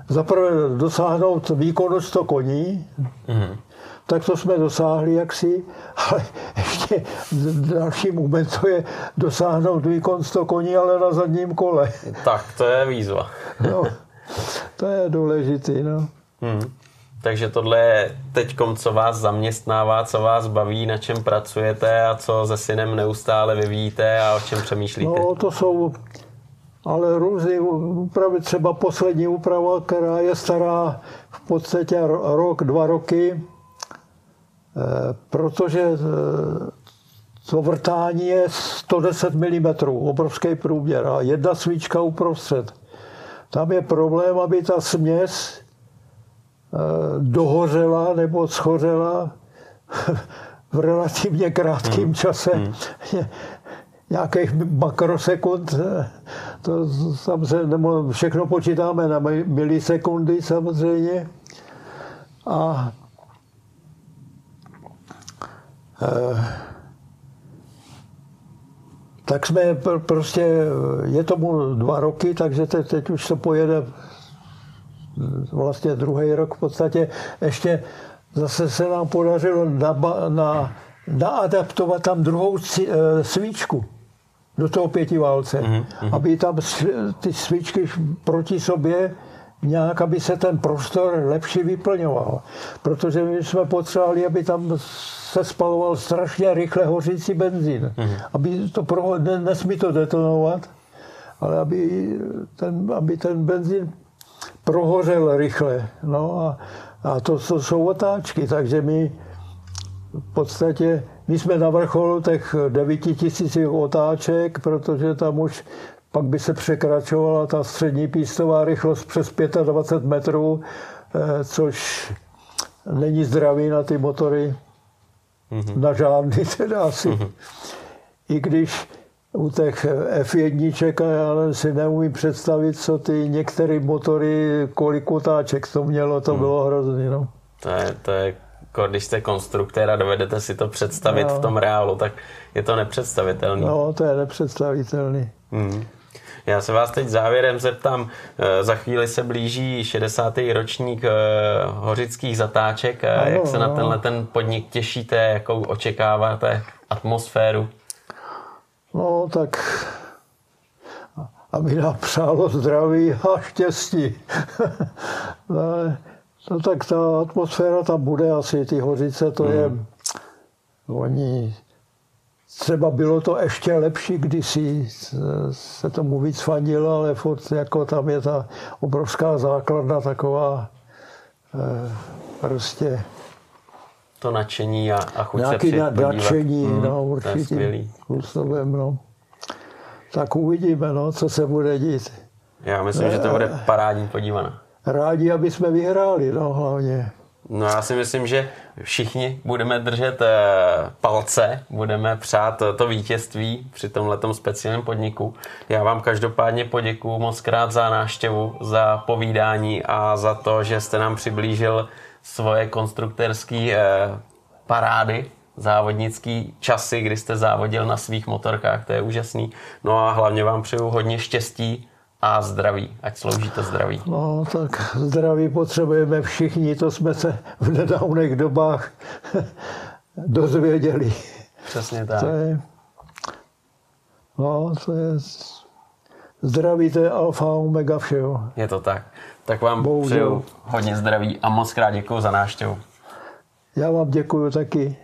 zaprvé dosáhnout výkonu 100 koní, mm-hmm tak to jsme dosáhli jaksi, ale ještě další moment to je dosáhnout výkon 100 koní, ale na zadním kole. Tak, to je výzva. no, to je důležitý, no. Hmm. Takže tohle je teď, co vás zaměstnává, co vás baví, na čem pracujete a co se synem neustále vyvíjíte a o čem přemýšlíte? No, to jsou ale různé úpravy, třeba poslední úprava, která je stará v podstatě rok, dva roky, protože eh, to vrtání je 110 mm, obrovský průměr a jedna svíčka uprostřed. Tam je problém, aby ta směs eh, dohořela nebo schořela v relativně krátkém hmm. čase. Hmm. Nějakých makrosekund, to tam se, nebo všechno počítáme na milisekundy samozřejmě. A Eh, tak jsme prostě, je tomu dva roky, takže teď, teď už se pojede vlastně druhý rok v podstatě. Ještě zase se nám podařilo na, na, naadaptovat tam druhou eh, svíčku do toho pětiválce, mm-hmm. aby tam ty svíčky proti sobě nějak, aby se ten prostor lepší vyplňoval. Protože my jsme potřebovali, aby tam se spaloval strašně rychle hořící benzín. Mm-hmm. Aby to pro, ne, nesmí to detonovat, ale aby ten, aby ten benzín prohořel rychle. No a, a to, to jsou otáčky, takže my v podstatě, my jsme na vrcholu těch 9000 otáček, protože tam už pak by se překračovala ta střední pístová rychlost přes 25 metrů, eh, což není zdravý na ty motory. Mm-hmm. Na žádný teda asi. Mm-hmm. I když u těch F1, já si neumím představit, co ty některé motory, kolik otáček to mělo, to mm. bylo hrozný. No. To je, to je jako když jste konstruktér a dovedete si to představit no. v tom reálu, tak je to nepředstavitelné. No, to je nepředstavitelný. Mm. Já se vás teď závěrem zeptám, eh, za chvíli se blíží 60. ročník eh, hořických zatáček. Ano, Jak se na tenhle ten podnik těšíte, jakou očekáváte atmosféru? No tak aby nám přálo zdraví a štěstí. no, no tak ta atmosféra tam bude asi, ty hořice, to hmm. je, oni Třeba bylo to ještě lepší, kdysi se tomu víc fandilo, ale furt jako tam je ta obrovská základna taková eh, prostě to nadšení a, a chuť Nějaký se nadšení, hmm, no určitě. Způsobem, no. Tak uvidíme, no, co se bude dít. Já myslím, že to bude parádní podívaná. Rádi, aby jsme vyhráli, no hlavně. No já si myslím, že všichni budeme držet eh, palce, budeme přát to vítězství při tomhle speciálním podniku. Já vám každopádně poděkuji moc krát za náštěvu, za povídání a za to, že jste nám přiblížil svoje konstruktorské eh, parády, závodnický časy, kdy jste závodil na svých motorkách, to je úžasný. No a hlavně vám přeju hodně štěstí A zdraví, ať slouží to zdraví. No, tak zdraví potřebujeme všichni, to jsme se v nedávných dobách dozvěděli. Přesně tak. To je, no, to je, zdraví to je alfa a omega všeho. Je to tak. Tak vám Bohužel. přeju hodně zdraví a moc krát děkuji za návštěvu. Já vám děkuji taky.